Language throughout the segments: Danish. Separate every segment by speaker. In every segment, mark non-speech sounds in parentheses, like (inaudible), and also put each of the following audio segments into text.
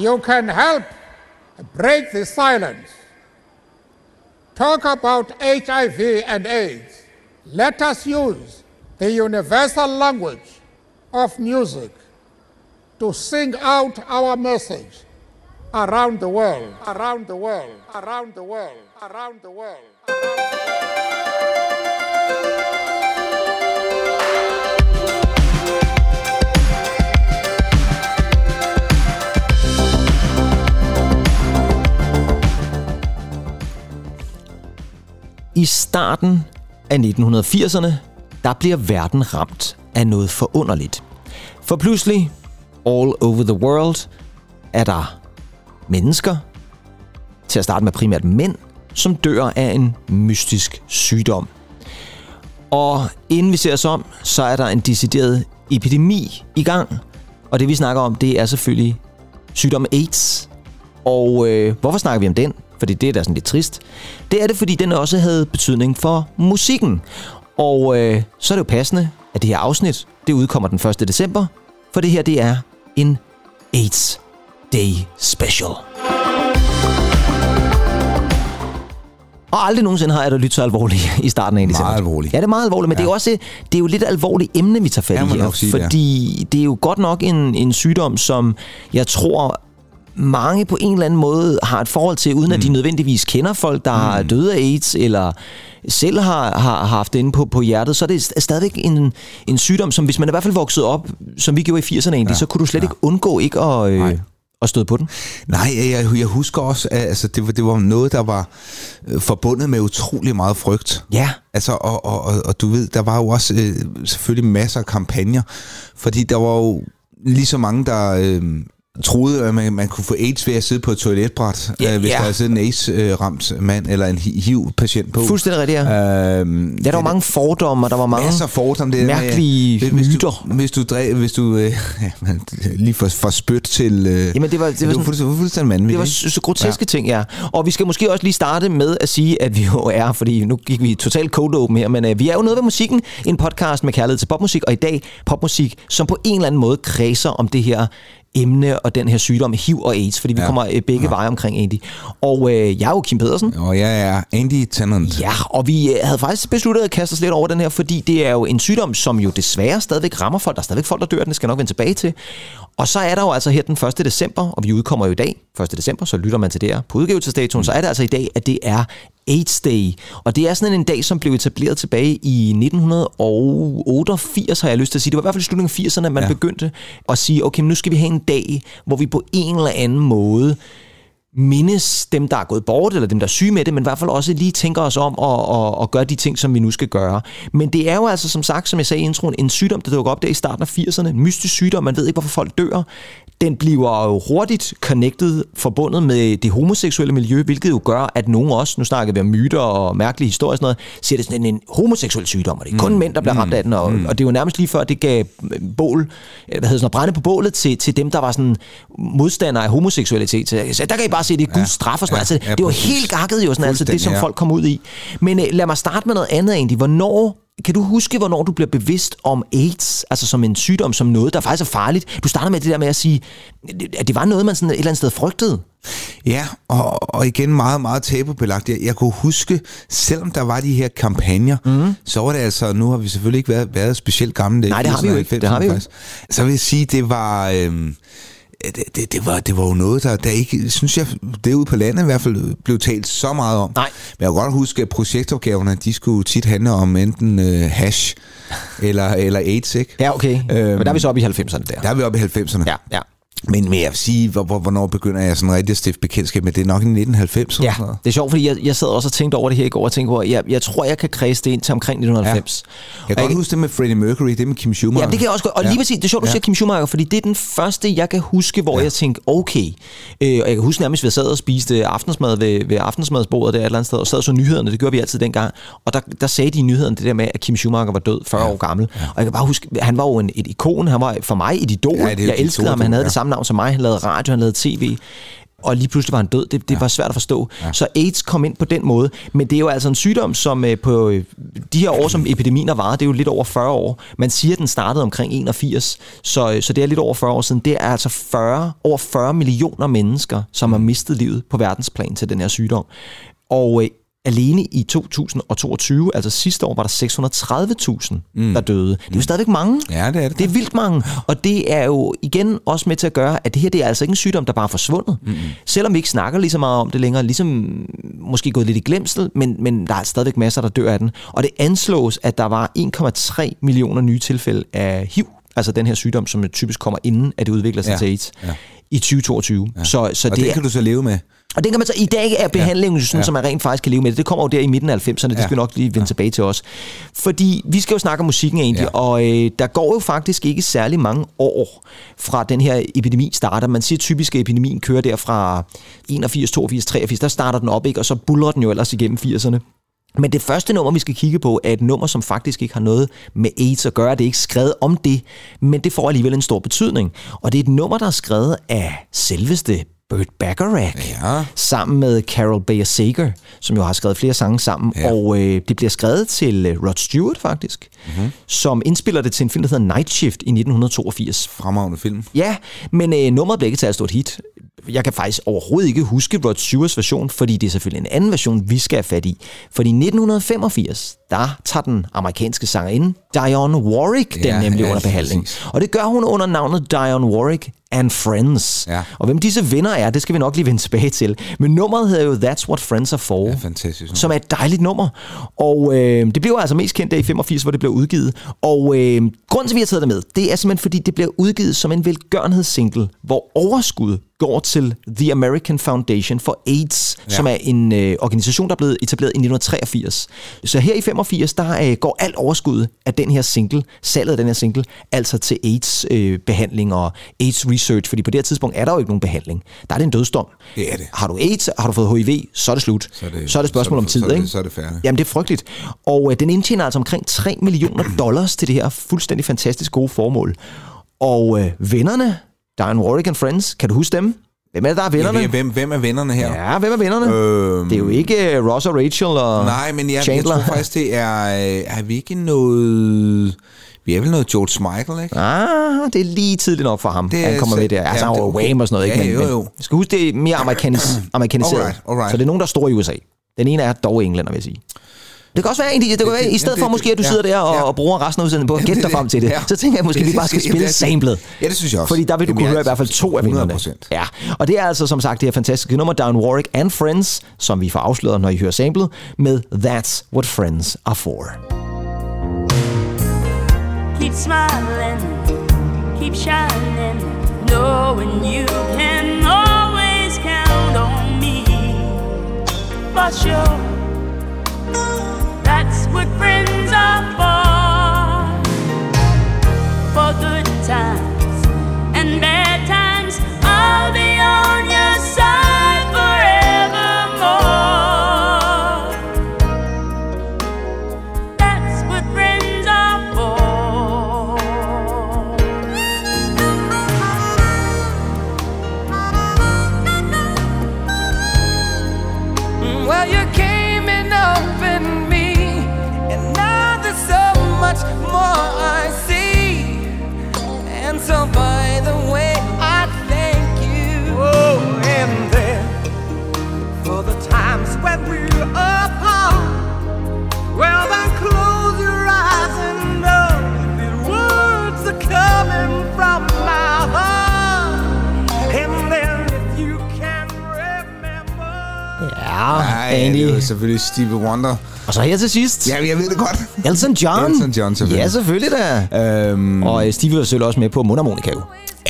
Speaker 1: you can help break the silence. Talk about HIV and AIDS. Let us use the universal language of music to sing out our message around the world, around the world, around the world, around the world. Around the world.
Speaker 2: I starten af 1980'erne, der bliver verden ramt af noget forunderligt. For pludselig, all over the world, er der mennesker, til at starte med primært mænd, som dør af en mystisk sygdom. Og inden vi ser os om, så er der en decideret epidemi i gang. Og det vi snakker om, det er selvfølgelig sygdom AIDS. Og øh, hvorfor snakker vi om den? Fordi det er da sådan lidt trist. Det er det, fordi den også havde betydning for musikken. Og øh, så er det jo passende, at det her afsnit, det udkommer den 1. december. For det her, det er en AIDS Day Special. Og aldrig nogensinde har jeg da lyttet så alvorligt i starten af en
Speaker 3: Meget alvorligt.
Speaker 2: Ja, det er meget alvorligt, men ja. det er også det er jo lidt alvorligt emne, vi tager fat i her.
Speaker 3: sige det, ja.
Speaker 2: fordi det er jo godt nok en, en sygdom, som jeg tror mange på en eller anden måde har et forhold til, uden mm. at de nødvendigvis kender folk, der mm. er døde af AIDS, eller selv har, har haft det inde på, på hjertet, så er det st- stadigvæk en, en sygdom, som hvis man i hvert fald voksede op, som vi gjorde i 80'erne egentlig, ja. så kunne du slet ja. ikke undgå ikke at, øh, at støde på den.
Speaker 3: Nej, jeg, jeg husker også, at altså, det, var, det var noget, der var øh, forbundet med utrolig meget frygt.
Speaker 2: Ja.
Speaker 3: Altså, og, og, og, og du ved, der var jo også øh, selvfølgelig masser af kampagner, fordi der var jo lige så mange, der øh, troede, at man, man kunne få AIDS ved at sidde på et toiletbræt,
Speaker 2: Ja,
Speaker 3: øh, hvis
Speaker 2: ja.
Speaker 3: der er siddet en AIDS-ramt mand eller en hi- HIV-patient på.
Speaker 2: Fuldstændig rigtigt, ja.
Speaker 3: Øhm,
Speaker 2: Ja, der var mange fordomme, og der var mange
Speaker 3: masser fordomme. Det der med,
Speaker 2: mærkelige
Speaker 3: hvis, hvis
Speaker 2: myter.
Speaker 3: Du, hvis du, dræ, hvis du øh, (laughs) ja, lige får, får spyt til... Øh,
Speaker 2: Jamen, det var- det var
Speaker 3: det var fuldstændig, fuldstændig
Speaker 2: Det
Speaker 3: vanvittigt.
Speaker 2: var så, så groteske ja. ting, ja. Og vi skal måske også lige starte med at sige, at vi jo er, fordi nu gik vi totalt code open her, men uh, vi er jo noget ved musikken, en podcast med kærlighed til popmusik, og i dag popmusik, som på en eller anden måde kredser om det her emne og den her sygdom, HIV og AIDS, fordi vi ja. Kommer uh, begge ja. veje omkring Andy. Og uh, jeg er jo Kim Pedersen.
Speaker 3: Og jeg er Andy Tennant.
Speaker 2: Ja, og vi øh, havde faktisk besluttet at kaste os lidt over den her, fordi det er jo en sygdom, som jo desværre stadigvæk rammer folk. Der er stadigvæk folk, der dør, den skal nok vende tilbage til. Og så er der jo altså her den 1. december, og vi udkommer jo i dag, 1. december, så lytter man til det her på udgivelsesdatoen, mm. så er det altså i dag, at det er AIDS Day. Og det er sådan en dag, som blev etableret tilbage i 1988, har jeg lyst til at sige. Det var i hvert fald i slutningen af 80'erne, at man ja. Begyndte at sige, okay, nu skal vi have en dag, hvor vi på en eller anden måde mindes dem, der er gået bort, eller dem, der er syge med det, men i hvert fald også lige tænker os om at, at, at gøre de ting, som vi nu skal gøre. Men det er jo altså, som sagt, som jeg sagde i introen, en sygdom, der dukker op der i starten af 80'erne. En mystisk sygdom, man ved ikke, hvorfor folk dør. Den bliver jo hurtigt connected, forbundet med det homoseksuelle miljø, hvilket jo gør, at nogen også, nu snakker vi om myter og mærkelige historier og sådan noget, siger det sådan en, en homoseksuel sygdom, og det er kun mænd, der bliver ramt af den, og, og det er jo nærmest lige før, det gav bål, hvad hedder sådan noget, brænde på bålet til, til dem, der var sådan modstandere af homoseksualitet. Så jeg sagde, der kan I bare se, det er Guds straf og sådan
Speaker 3: Ja,
Speaker 2: noget. Altså,
Speaker 3: ja,
Speaker 2: det var helt gakket jo, sådan, altså det, som
Speaker 3: ja.
Speaker 2: folk kom ud i. Men øh, lad mig starte med noget andet egentlig. Hvornår kan du huske, hvornår du bliver bevidst om AIDS, altså som en sygdom, som noget, der faktisk er farligt? Du starter med det der med at sige, at det var noget, man sådan et eller andet sted frygtede.
Speaker 3: Ja, og, og igen meget, meget tabubelagt. Jeg, jeg kunne huske, selvom der var de her kampagner, mm. så var det altså, nu har vi selvfølgelig ikke været, været specielt gamle.
Speaker 2: Nej, det har vi jo ikke. Det har vi jo.
Speaker 3: Så vil jeg sige, det var... Øhm, det, det, det, var, det var jo noget, der, der ikke, synes jeg, derude på landet i hvert fald, blev talt så meget om.
Speaker 2: Nej.
Speaker 3: Men jeg kan godt huske, at projektopgaverne, de skulle tit handle om enten øh, hash eller, eller AIDS, ikke?
Speaker 2: Ja, okay. Øhm, Men der er vi så oppe i 90'erne der.
Speaker 3: Der er vi oppe i 90'erne.
Speaker 2: Ja, ja.
Speaker 3: Men, men jeg vil sige, hvor, hvor, hvornår begynder jeg sådan rigtig at stifte bekendtskab med det? er nok i 1990 eller
Speaker 2: Ja,
Speaker 3: sådan noget.
Speaker 2: det er sjovt, fordi jeg, jeg sad også og tænkte over det her i går, og tænkte over, jeg, jeg tror, jeg kan kredse det ind til omkring 1990.
Speaker 3: Jeg kan godt huske det med Freddie Mercury, det med Kim Schumacher.
Speaker 2: Ja, det kan jeg også godt. Og lige præcis, det er sjovt, du
Speaker 3: Ja.
Speaker 2: siger Kim Schumacher, fordi det er den første, jeg kan huske, hvor ja. jeg tænkte, okay. Øh, og jeg kan huske nærmest, at vi sad og spiste aftensmad ved, ved aftensmadsbordet der et eller andet sted, og sad og så nyhederne, det gjorde vi altid dengang. Og der, der sagde de i nyhederne det der med, at Kim Schumacher var død 40 ja. år gammel. Ja. Og jeg kan bare huske, han var jo en, et ikon, han var for mig et idol.
Speaker 3: Ja,
Speaker 2: jeg elskede ham, han havde
Speaker 3: ja.
Speaker 2: det samme navn som mig, han lavede radio, han lavede tv. og lige pludselig var han død. Det, det ja. var svært at forstå. Ja. Så AIDS kom ind på den måde. Men det er jo altså en sygdom, som øh, på øh, de her år, som epidemien har varet, det er jo lidt over 40 år. Man siger, at den startede omkring 81, så, øh, så det er lidt over 40 år siden. Det er altså 40, over 40 millioner mennesker, som har mistet livet på verdensplan til den her sygdom. Og øh, alene i 2022, altså sidste år, var der 630.000, mm. der døde. Det er jo stadigvæk mange.
Speaker 3: Ja, det er det.
Speaker 2: Det er vildt mange. Og det er jo igen også med til at gøre, at det her det er altså ikke en sygdom, der bare er forsvundet. Mm. Selvom vi ikke snakker lige så meget om det længere, ligesom måske gået lidt i glemsel, men, men der er stadigvæk masser, der dør af den. Og det anslås, at der var 1,3 millioner nye tilfælde af HIV, altså den her sygdom, som typisk kommer inden, at det udvikler sig ja. til AIDS, ja. i 2022. Ja.
Speaker 3: Så, så og det, det kan du så leve med?
Speaker 2: Og det kan man så, i dag er behandlingen ja. sådan, ja. som man rent faktisk kan leve med det. Det kommer jo der i midten af 90'erne, det ja. skal vi nok lige vende ja. tilbage til os. Fordi vi skal jo snakke om musikken egentlig, ja. og øh, der går jo faktisk ikke særlig mange år fra den her epidemi starter. Man siger typisk, at epidemien kører der fra 81, 82, 83, der starter den op, ikke? og så buller den jo ellers igennem 80'erne. Men det første nummer, vi skal kigge på, er et nummer, som faktisk ikke har noget med AIDS at gøre. Det er ikke skrevet om det, men det får alligevel en stor betydning. Og det er et nummer, der er skrevet af selveste Burt Bacharach, ja. sammen med Carol Bayer Sager, som jo har skrevet flere sange sammen. Ja. Og øh, det bliver skrevet til øh, Rod Stewart, faktisk, mm-hmm. som indspiller det til en film, der hedder Night Shift i 1982.
Speaker 3: Fremragende film.
Speaker 2: Ja, men øh, nummeret blev ikke til at stå et hit. Jeg kan faktisk overhovedet ikke huske Rod Stewarts version, fordi det er selvfølgelig en anden version, vi skal have fat i. Fordi i 1985, der tager den amerikanske sangerinde Dionne Warwick den ja, nemlig ja, under behandling. Præcis. Og det gør hun under navnet Dionne Warwick and Friends. Ja. Og hvem disse venner er, det skal vi nok lige vende tilbage til. Men nummeret hedder jo That's What Friends Are For,
Speaker 3: ja, fantastisk.
Speaker 2: som er et dejligt nummer. Og øh, det blev altså mest kendt der i 85, hvor det blev udgivet. Og øh, grunden til, at vi har taget det med, det er simpelthen, fordi det blev udgivet som en velgørenhedssingle, hvor overskud går til The American Foundation for AIDS, ja. som er en øh, organisation, der er blevet etableret i 1983. Så her i 85, der øh, går alt overskud af den her single, salget af den her single, altså til AIDS-behandling øh, og AIDS-research, fordi på det her tidspunkt er der jo ikke nogen behandling. Der er det en dødsdom.
Speaker 3: Det er det.
Speaker 2: Har du AIDS, har du fået HIV, så er det slut. Så er det, så er det spørgsmål så er det, om tid,
Speaker 3: så er det,
Speaker 2: ikke?
Speaker 3: Så er det færdigt.
Speaker 2: Jamen, det er frygteligt. Og øh, den indtjener altså omkring 3 millioner dollars til det her fuldstændig fantastisk gode formål. Og øh, vennerne, Diane Warwick and Friends, kan du huske dem? Hvem er det, der er vennerne?
Speaker 3: Ja, hvem, hvem er vennerne her?
Speaker 2: Ja, hvem er vennerne? Øhm, det er jo ikke uh, Ross og Rachel og
Speaker 3: Nej, men jeg,
Speaker 2: Chandler.
Speaker 3: jeg tror faktisk, det er... Øh, er vi ikke noget... Vi er vel noget George Michael, ikke?
Speaker 2: Ah, det er lige tidligt nok for ham, det han kommer så, med der. Altså, han var Wham og sådan noget,
Speaker 3: ja,
Speaker 2: ikke?
Speaker 3: Men, jo, jo.
Speaker 2: men skal huske, det er mere amerikanis, (clears throat) amerikaniseret.
Speaker 3: Alright, alright.
Speaker 2: Så det er nogen, der er store i USA. Den ene er dog englænder, vil jeg sige. Det kan også være, det, det kan være, i stedet for måske, at du sidder der og, ja. og bruger resten af udsendelsen på at gætte dig frem til det, ja. så tænker jeg måske, at vi bare skal spille samlet.
Speaker 3: Ja, det synes jeg også.
Speaker 2: Fordi der vil du kunne høre i hvert fald to af vinderne. Ja, og det er altså som sagt det her fantastiske nummer, Down Warwick and Friends, som vi får afsløret, når I hører samlet, med That's What Friends Are For.
Speaker 4: Keep smiling, keep shining, knowing you can always count on me. For sure. That's what friends are for. For good times
Speaker 2: Ja, Andy.
Speaker 3: det er selvfølgelig Stevie Wonder.
Speaker 2: Og så her til sidst,
Speaker 3: Ja, jeg ved det godt.
Speaker 2: Elton John.
Speaker 3: Elton John, selvfølgelig.
Speaker 2: Ja, selvfølgelig da.
Speaker 3: Øhm,
Speaker 2: Og øh, Stevie var selvfølgelig også med på mundharmonika jo.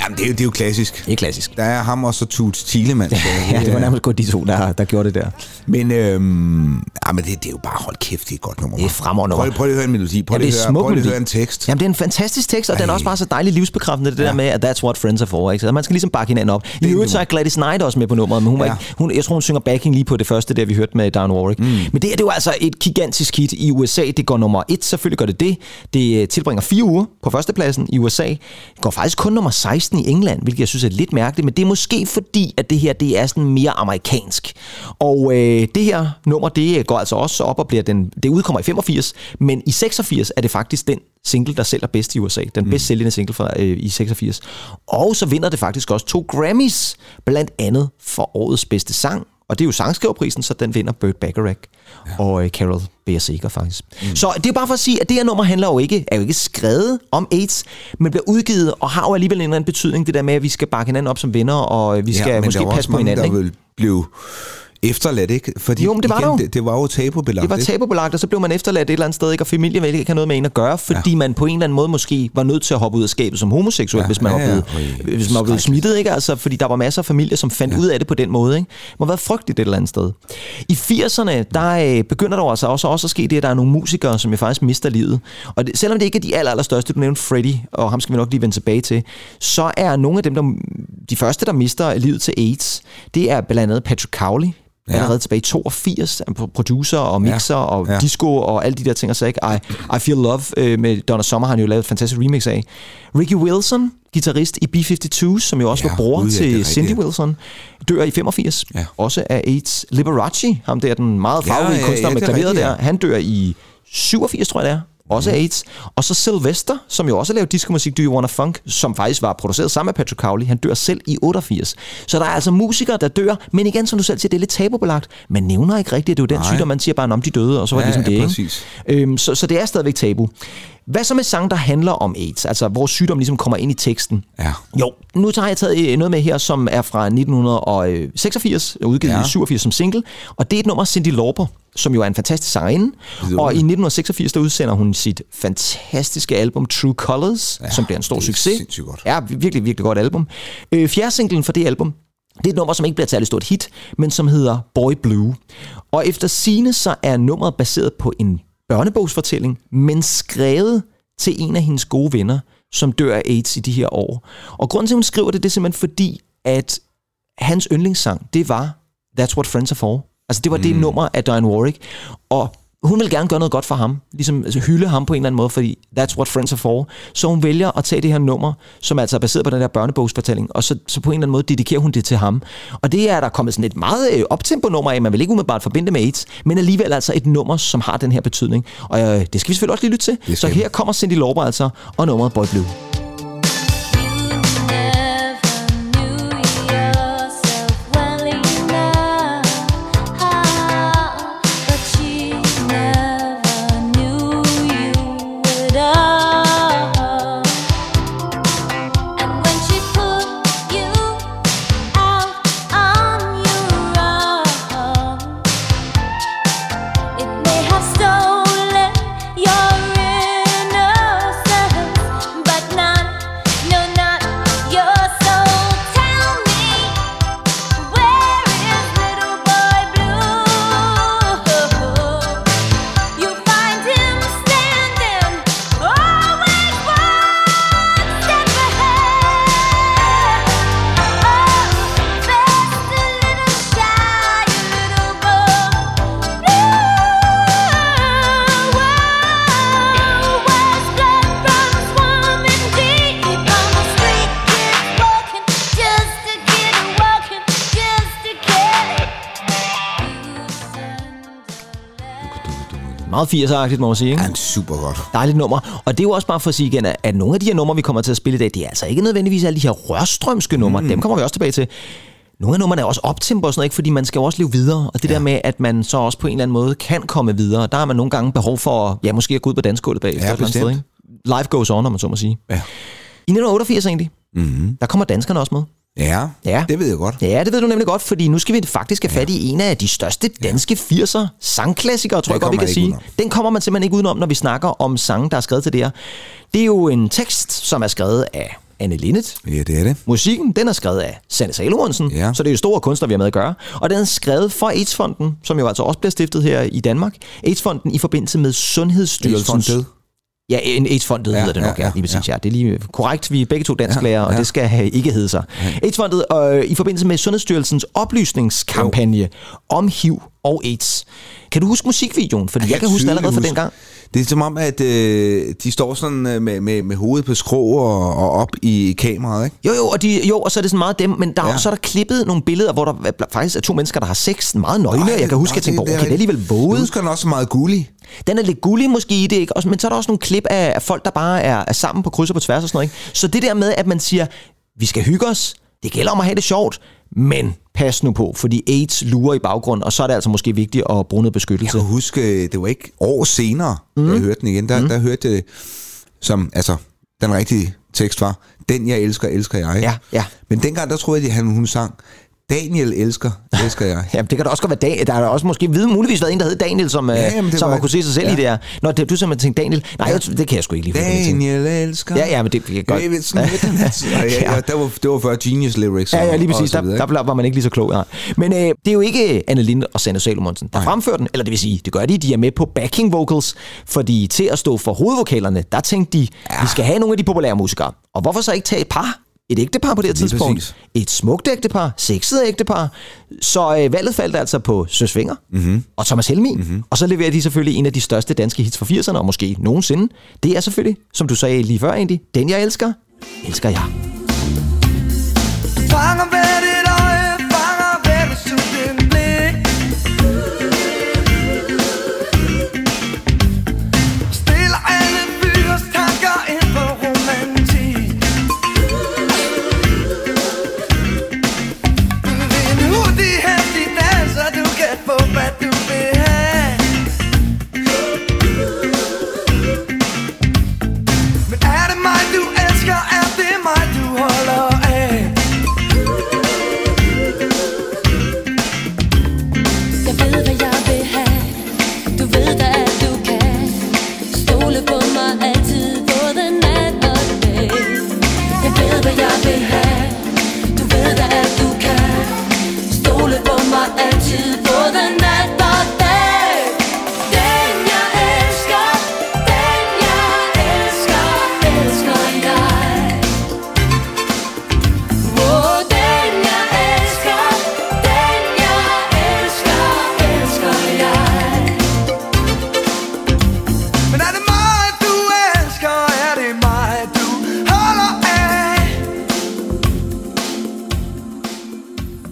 Speaker 3: Jamen, det er, jo, det er jo klassisk.
Speaker 2: Det er klassisk.
Speaker 3: Der er ham og så Tut Thielemann. (laughs)
Speaker 2: Ja, det var nærmest godt de to, der, der gjorde det der.
Speaker 3: Men, øhm, ja, men det, det er jo bare, hold kæft, det er et godt nummer.
Speaker 2: Det er fremragende nummer.
Speaker 3: Prøv, prøv lige at høre en melodi. Prøv
Speaker 2: Ja,
Speaker 3: lige
Speaker 2: er
Speaker 3: høre, prøv lige at høre en tekst.
Speaker 2: Jamen, det er en fantastisk tekst, og den er
Speaker 3: Ej.
Speaker 2: også bare så dejligt livsbekræftende, det der med, at that's what friends are for. Ikke? Så man skal ligesom bakke hinanden op. I øvrigt så er Gladys Knight også med på nummeret, men hun,
Speaker 3: Ja.
Speaker 2: ikke, hun, jeg tror, hun synger backing lige på det første, der vi hørte med Down Warwick. Mm. Men det, er- det er jo altså et gigantisk hit i USA. Det går nummer et, selvfølgelig gør det det. Det tilbringer fire uger på førstepladsen i USA. Det går faktisk kun nummer 16 i i England, hvilket jeg synes er lidt mærkeligt, men det er måske fordi, at det her det er sådan mere amerikansk. Og øh, det her nummer, det øh, går altså også op og bliver den, det udkommer i 85, men i 86 er det faktisk den single, der sælger bedst i USA. Den mm. bedst sælgende single fra, øh, i 86. Og så vinder det faktisk også to Grammys, blandt andet for årets bedste sang, og det er jo sangskriverprisen, så den vinder Burt Bacharach ja. og øh, Carol Beer faktisk. Mm. Så det er bare for at sige, at det her nummer handler jo ikke, er jo ikke skrevet om AIDS, men bliver udgivet og har jo alligevel en eller anden betydning, det der med, at vi skal bakke hinanden op som venner, og vi skal
Speaker 3: ja,
Speaker 2: måske passe på hinanden.
Speaker 3: Der vil blive efterladt, ikke? Fordi
Speaker 2: jo, men det var
Speaker 3: igen,
Speaker 2: jo.
Speaker 3: Det, det var jo tabubelagt.
Speaker 2: Det var tabubelagt, og så blev man efterladt et eller andet sted, ikke? og familien ville ikke have noget med en at gøre, fordi ja. man på en eller anden måde måske var nødt til at hoppe ud af skabet som homoseksuel, ja, hvis man ja, var blevet, ja. hvis man var blevet smittet, ikke? Altså, fordi der var masser af familier, som fandt ja. ud af det på den måde. Ikke? Det må have været frygteligt et eller andet sted. I 80'erne, der øh, begynder der altså også, også at ske det, at der er nogle musikere, som jeg faktisk mister livet. Og det, selvom det ikke er de aller, aller største, du nævnte Freddie, og ham skal vi nok lige vende tilbage til, så er nogle af dem, der, de første, der mister livet til AIDS, det er blandt andet Patrick Cowley, ja. allerede tilbage i 82, producer og mixer ja. og ja. disco og alle de der ting, og så ikke I, I Feel Love øh, med Donna Summer har han jo lavet et fantastisk remix af. Ricky Wilson, guitarist i B-52, som jo også ja, var bror ud, til Cindy Wilson, dør i 85, ja. også af AIDS. Liberace, ham der, den meget farverige ja, ja, kunstner ja, med klaveret der, han dør i 87, tror jeg det er også AIDS. Og så Sylvester, som jo også lavet diskomusik, Do You Wanna Funk, som faktisk var produceret sammen med Patrick Cowley. Han dør selv i 88. Så der er altså musikere, der dør, men igen, som du selv siger, det er lidt tabubelagt. Man nævner ikke rigtigt, det er jo den Nej. sygdom, man siger bare, om de døde, og så var
Speaker 3: ja,
Speaker 2: det ligesom
Speaker 3: ja,
Speaker 2: det.
Speaker 3: Præcis.
Speaker 2: Ikke? Øhm, så, så det er stadigvæk tabu. Hvad så med sang, der handler om AIDS? Altså, hvor sygdom ligesom kommer ind i teksten.
Speaker 3: Ja.
Speaker 2: Jo, nu tager jeg taget øh, noget med her, som er fra 1986, udgivet ja. i 87 som single. Og det er et nummer Cindy Lauper, som jo er en fantastisk sangerinde. Og i 1986, der udsender hun sit fantastiske album True Colors, ja, som bliver en stor succes.
Speaker 3: Godt.
Speaker 2: Ja, virkelig, virkelig godt album. Øh, fjerde singlen for det album, det er et nummer, som ikke bliver et særligt stort hit, men som hedder Boy Blue. Og efter sine så er nummeret baseret på en børnebogsfortælling, men skrevet til en af hendes gode venner, som dør af AIDS i de her år. Og grunden til, at hun skriver det, det er simpelthen fordi, at hans yndlingssang, det var That's What Friends Are For. Altså det var mm. det nummer af Diane Warwick. Og hun vil gerne gøre noget godt for ham, ligesom altså, hylde ham på en eller anden måde, fordi that's what friends are for. Så hun vælger at tage det her nummer, som altså er baseret på den der børnebogsfortælling, og så, så på en eller anden måde dedikerer hun det til ham. Og det er der kommet sådan et meget øh, optempo-nummer af, man vil ikke umiddelbart forbinde med AIDS, men alligevel altså et nummer, som har den her betydning. Og øh, det skal vi selvfølgelig også lige lytte til. Så her kommer Cindy Lauper altså, og nummeret Boy Blue. Meget 80'er-agtigt, må man sige. Ikke?
Speaker 3: Ja, super godt.
Speaker 2: Dejligt nummer. Og det er jo også bare for at sige igen, at nogle af de her numre, vi kommer til at spille i dag, det er altså ikke nødvendigvis alle de her rørstrømske numre. Mm. Dem kommer vi også tilbage til. Nogle af numrene er også optempo og sådan noget, ikke? fordi man skal jo også leve videre. Og det ja. der med, at man så også på en eller anden måde kan komme videre, der har man nogle gange behov for, ja, måske at gå ud på dansgulvet bagefter. Ja, et andet sted, ikke? Life goes on, om man så må sige.
Speaker 3: Ja.
Speaker 2: I 1988 egentlig, mm-hmm. der kommer danskerne også med.
Speaker 3: Ja, ja, det ved jeg godt.
Speaker 2: Ja, det ved du nemlig godt, fordi nu skal vi faktisk have fat i en af de største danske 80'er sangklassikere, tror jeg godt, vi kan sige. Udenom. Den kommer man simpelthen ikke udenom, når vi snakker om sange, der er skrevet til det her. Det er jo en tekst, som er skrevet af Anne Linnet.
Speaker 3: Ja, det er det.
Speaker 2: Musikken, den er skrevet af Sanne Salomonsen, ja. så det er jo store kunstner, vi har med at gøre. Og den er skrevet for AIDS-fonden, som jo altså også bliver stiftet her i Danmark. AIDS-fonden i forbindelse med Sundhedsstyrelsens...
Speaker 3: AIDS
Speaker 2: Ja, en AIDS-fondet ja, hedder det nok, ja, ja, lige præcis, ja. ja. Det er lige korrekt, vi er begge to dansklærer, ja, ja. og det skal ikke hedde sig. Ja. AIDS-fondet øh, i forbindelse med Sundhedsstyrelsens oplysningskampagne jo. om HIV og AIDS. Kan du huske musikvideoen? Fordi jeg, jeg kan huske allerede fra dengang.
Speaker 3: Det er som om, at øh, de står sådan øh, med, med, med hovedet på skrå og, og op i kameraet, ikke?
Speaker 2: Jo, jo, og, de, jo, og så er det sådan meget dem, men der, ja. Så er der klippet nogle billeder, hvor der er- faktisk er to mennesker, der har sex, meget nøgne,
Speaker 3: Ej,
Speaker 2: jeg kan huske,
Speaker 3: nej,
Speaker 2: jeg tænkte,
Speaker 3: det-
Speaker 2: okay, det er alligevel
Speaker 3: Jeg
Speaker 2: våget.
Speaker 3: husker den også meget gullig.
Speaker 2: Den er lidt gullig måske i det, ikke? Men så er der også nogle klip af, af folk, der bare er, er sammen på kryds og på tværs og sådan noget. Ikke? Så det der med, at man siger, vi skal hygge os, det gælder om at have det sjovt, men pas nu på, fordi AIDS lurer i baggrunden, og så er det altså måske vigtigt at bruge noget
Speaker 3: Jeg
Speaker 2: beskyttelse.
Speaker 3: kan huske, øh, det var ikke år senere, mm. da jeg hørte den igen. Der, mm. der hørte jeg som, altså, den rigtige tekst var, den jeg elsker, elsker jeg.
Speaker 2: Ja, ja.
Speaker 3: Men dengang, der troede jeg, at han, hun sang, Daniel elsker, elsker jeg. (laughs)
Speaker 2: Jamen, det kan da også godt være Dan- Der har også måske vide, muligvis været en, der hed Daniel, som, ja,
Speaker 3: jamen, det
Speaker 2: som
Speaker 3: var-
Speaker 2: har kunne se sig selv ja. i det her. Nå, det, du simpelthen tænkte Daniel. Nej, ja. jeg, det kan jeg sgu ikke lige på, det
Speaker 3: Daniel elsker.
Speaker 2: Ja, ja, men det kan jeg godt.
Speaker 3: Lidt, (laughs) ja, ja, ja, der var, det var før Genius Lyrics.
Speaker 2: Ja, ja, lige præcis. Der, der var man ikke lige så klog. Nej. Men øh, det er jo ikke Anne Linde og Sanne Salomonsen, der fremfører den. Eller det vil sige, det gør de. De er med på backing vocals. Fordi til at stå for hovedvokalerne, der tænkte de, ja. vi skal have nogle af de populære musikere. Og hvorfor så ikke tage et par? Et ægtepar på det her
Speaker 3: Lige
Speaker 2: tidspunkt.
Speaker 3: præcis.
Speaker 2: Et smukt ægtepar. Sexet ægtepar. Så øh, valget faldt altså på Søs Finger mm-hmm. og Thomas Helmi. Mm-hmm. Og så leverer de selvfølgelig en af de største danske hits fra 80'erne, og måske nogensinde. Det er selvfølgelig, som du sagde lige før, Andy, den jeg elsker, elsker jeg.
Speaker 4: Fanger